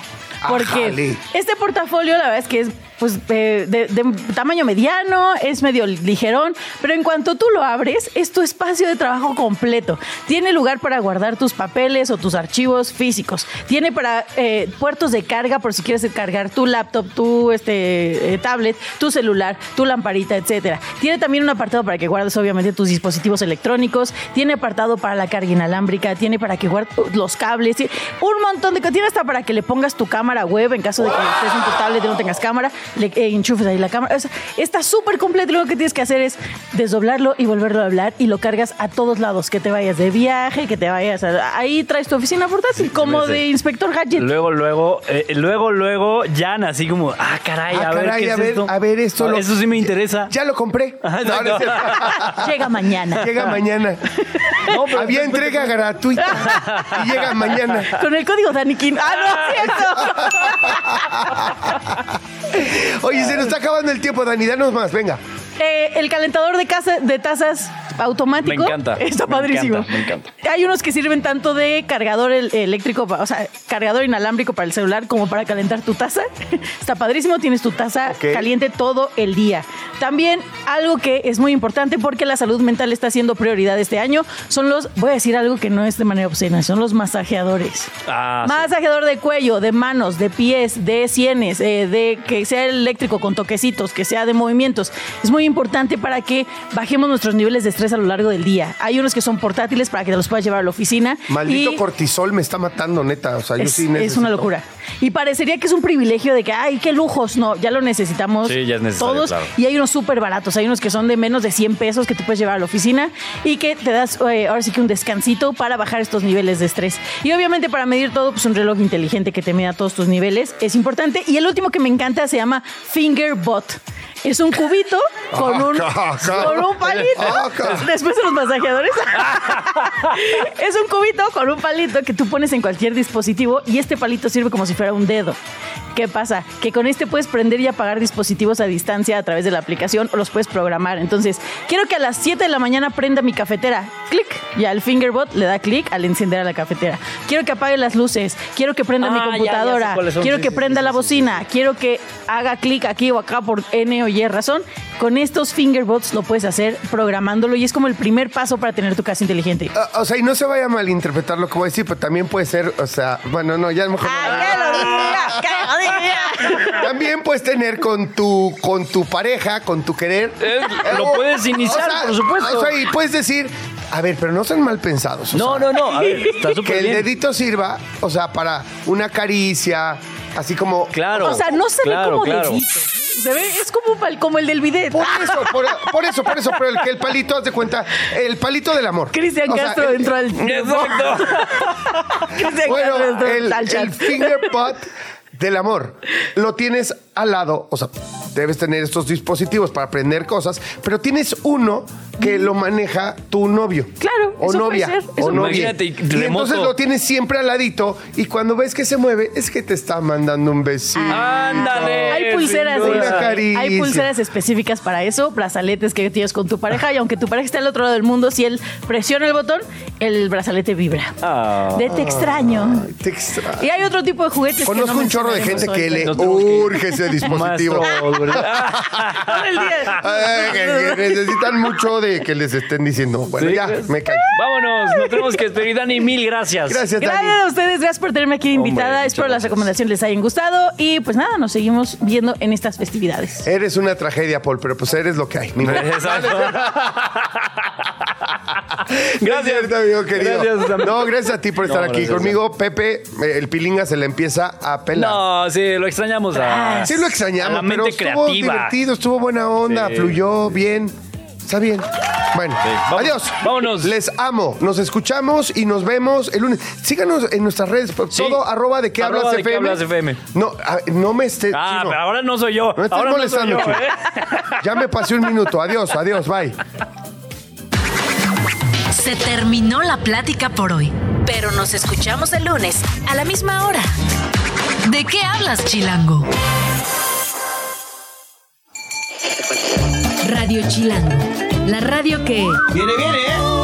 Porque Ájale. este portafolio, la verdad es que es pues, de, tamaño mediano, es medio ligerón, pero en cuanto tú lo abres, es tu espacio de trabajo completo. Tiene lugar para guardar tus papeles o tus archivos físicos. Tiene para eh, puertos de carga por si quieres cargar tu laptop, tu este, eh, tablet, tu celular, tu lamparita, etcétera. Tiene también un apartado para que guardes obviamente tus dispositivos electrónicos. Tiene apartado para la carga inalámbrica. Tiene para que guardes los cables. Un montón de cosas. Tiene hasta para que le pongas tu cámara web en caso de que estés en tu tablet y no tengas cámara. Le eh, enchufes ahí la cámara. O sea, está súper completo. Lo que tienes que hacer es desdoblarlo y volverlo a hablar y lo cargas a todos lados. Que te vayas de viaje, que te vayas a- Ahí traes tu oficina portátil como de inspector gadget. Luego, luego, eh, luego, luego, Jan así como, ah, caray, Ah, a ver, caray, ¿qué a es ver, esto? a ver, esto Ah, lo- Eso sí me interesa. Ya lo compré. Ajá, No, no es cierto. Llega mañana. Llega mañana. No, pero Había entrega gratuita y llega mañana. Con el código Danikin. Ah, no, es cierto. Oye, se nos está acabando el tiempo, Dani. Danos más, venga. Eh, el calentador de, casa, de tazas automático. Me encanta, Está me padrísimo. encanta, me encanta. Hay unos que sirven tanto de cargador el- eléctrico, o sea, cargador inalámbrico para el celular como para calentar tu taza. Está padrísimo, tienes tu taza Ok. caliente todo el día. También algo que es muy importante porque la salud mental está siendo prioridad este año son los, voy a decir algo que no es de manera obscena, son los masajeadores. Ah, sí. Masajeador de cuello, de manos, de pies, de sienes, eh, de que sea eléctrico con toquecitos, que sea de movimientos. Es muy importante para que bajemos nuestros niveles de estrés a lo largo del día. Hay unos que son portátiles para que te los puedas llevar a la oficina. Maldito y cortisol me está matando, neta. O sea, yo es, sí es una locura. Y parecería que es un privilegio de que, ay, qué lujos. No, ya lo necesitamos Sí, ya es necesario, todos. claro. Y hay unos súper baratos. Hay unos que son de menos de 100 pesos que te puedes llevar a la oficina y que te das eh, ahora sí que un descansito para bajar estos niveles de estrés. Y obviamente para medir todo, pues un reloj inteligente que te mida todos tus niveles es importante. Y el último que me encanta se llama Fingerbot. Es un cubito con un, con un palito. Después de los masajeadores. es un cubito con un palito que tú pones en cualquier dispositivo y este palito sirve como si fuera un dedo. ¿Qué pasa? Que con este puedes prender y apagar dispositivos a distancia a través de la aplicación o los puedes programar. Entonces, quiero que a las 7 de la mañana prenda mi cafetera. Clic. Y al Fingerbot le da clic al encender a la cafetera. Quiero que apague las luces. Quiero que prenda Ah, mi ya, ya sé computadora. Quiero Sí, que sí, prenda sí, la sí, sí, bocina. Quiero que haga clic aquí o acá por N o Y razón. Con estos Fingerbots lo puedes hacer programándolo y es como el primer paso para tener tu casa inteligente. Ah, O sea, y no se vaya a malinterpretar lo que voy a decir, pero también puede ser, o sea, bueno, no, ya a lo mejor. no. ¡Ay, que También puedes tener con tu, con tu pareja, con tu querer. Eh, lo puedes iniciar, por supuesto. O sea, y puedes decir, a ver, pero no son mal pensados. o No, sea, no, no. A ver, está Que el dedito sirva, o sea, para una caricia, así como. Claro. O sea, no se claro, ve como claro. dedito. Se ve, es como, un pal- como el del bidet. Por eso, por, por eso, por eso, pero el que el palito, haz de cuenta, el palito del amor. Cristian O sea, Castro el- entró al... Exacto. Cristian Bueno, Castro entró el, al chat. el finger pot del amor. Lo tienes al lado, o sea, debes tener estos dispositivos para aprender cosas, pero tienes uno que lo maneja tu novio. Claro, O eso novia. puede ser, eso o novia. Imagínate, y entonces lo tienes siempre al ladito y cuando ves que se mueve es que te está mandando un besito. Ándale. Hay pulseras, caricia. hay pulseras específicas para eso, brazaletes que tienes con tu pareja y aunque tu pareja esté al otro lado del mundo, si él presiona el botón, el brazalete vibra. Ah. De te extraño. Te extra- Y hay otro tipo de juguetes. que Conozco no un chorro de gente que le que- urge ese dispositivo. Maestro, ¿verdad? Todo el día. Ay, que- que necesitan mucho de que les estén diciendo. Bueno, Sí, ya, pues. me caí. Vámonos, nos tenemos que despedir. Dani, mil gracias. Gracias, Dani. Gracias a ustedes, gracias por tenerme aquí Hombre, invitada. muchas Espero las gracias. recomendaciones les hayan gustado. Y pues nada, nos seguimos viendo en estas festividades. Eres una tragedia, Paul, pero pues eres lo que hay. Ni modo. Exacto. Gracias, Gracias. amigo querido. Gracias, amigo. no, gracias a ti por estar No, aquí gracias. conmigo. Pepe, eh, el pilinga se le empieza a pelar. No, sí, lo extrañamos a. Sí lo a extrañamos, la mente pero estuvo creativa. divertido, estuvo buena onda, Sí. fluyó bien. Está bien. Bueno, vamos- adiós. vámonos. Les amo. Nos escuchamos y nos vemos el lunes. Síganos en nuestras redes. Sí. Todo arroba de qué Arroba hablas de FM. hablas FM. No, a- no me esté. Ah, chino. pero ahora no soy yo. No me estés ahora no soy molestando, yo. ¿eh? Ya me pasé un minuto. Adiós, adiós, bye. Se terminó la plática por hoy, pero nos escuchamos el lunes a la misma hora. ¿De qué hablas, Chilango? Radio Chilango, la radio que... Viene, viene, ¿eh?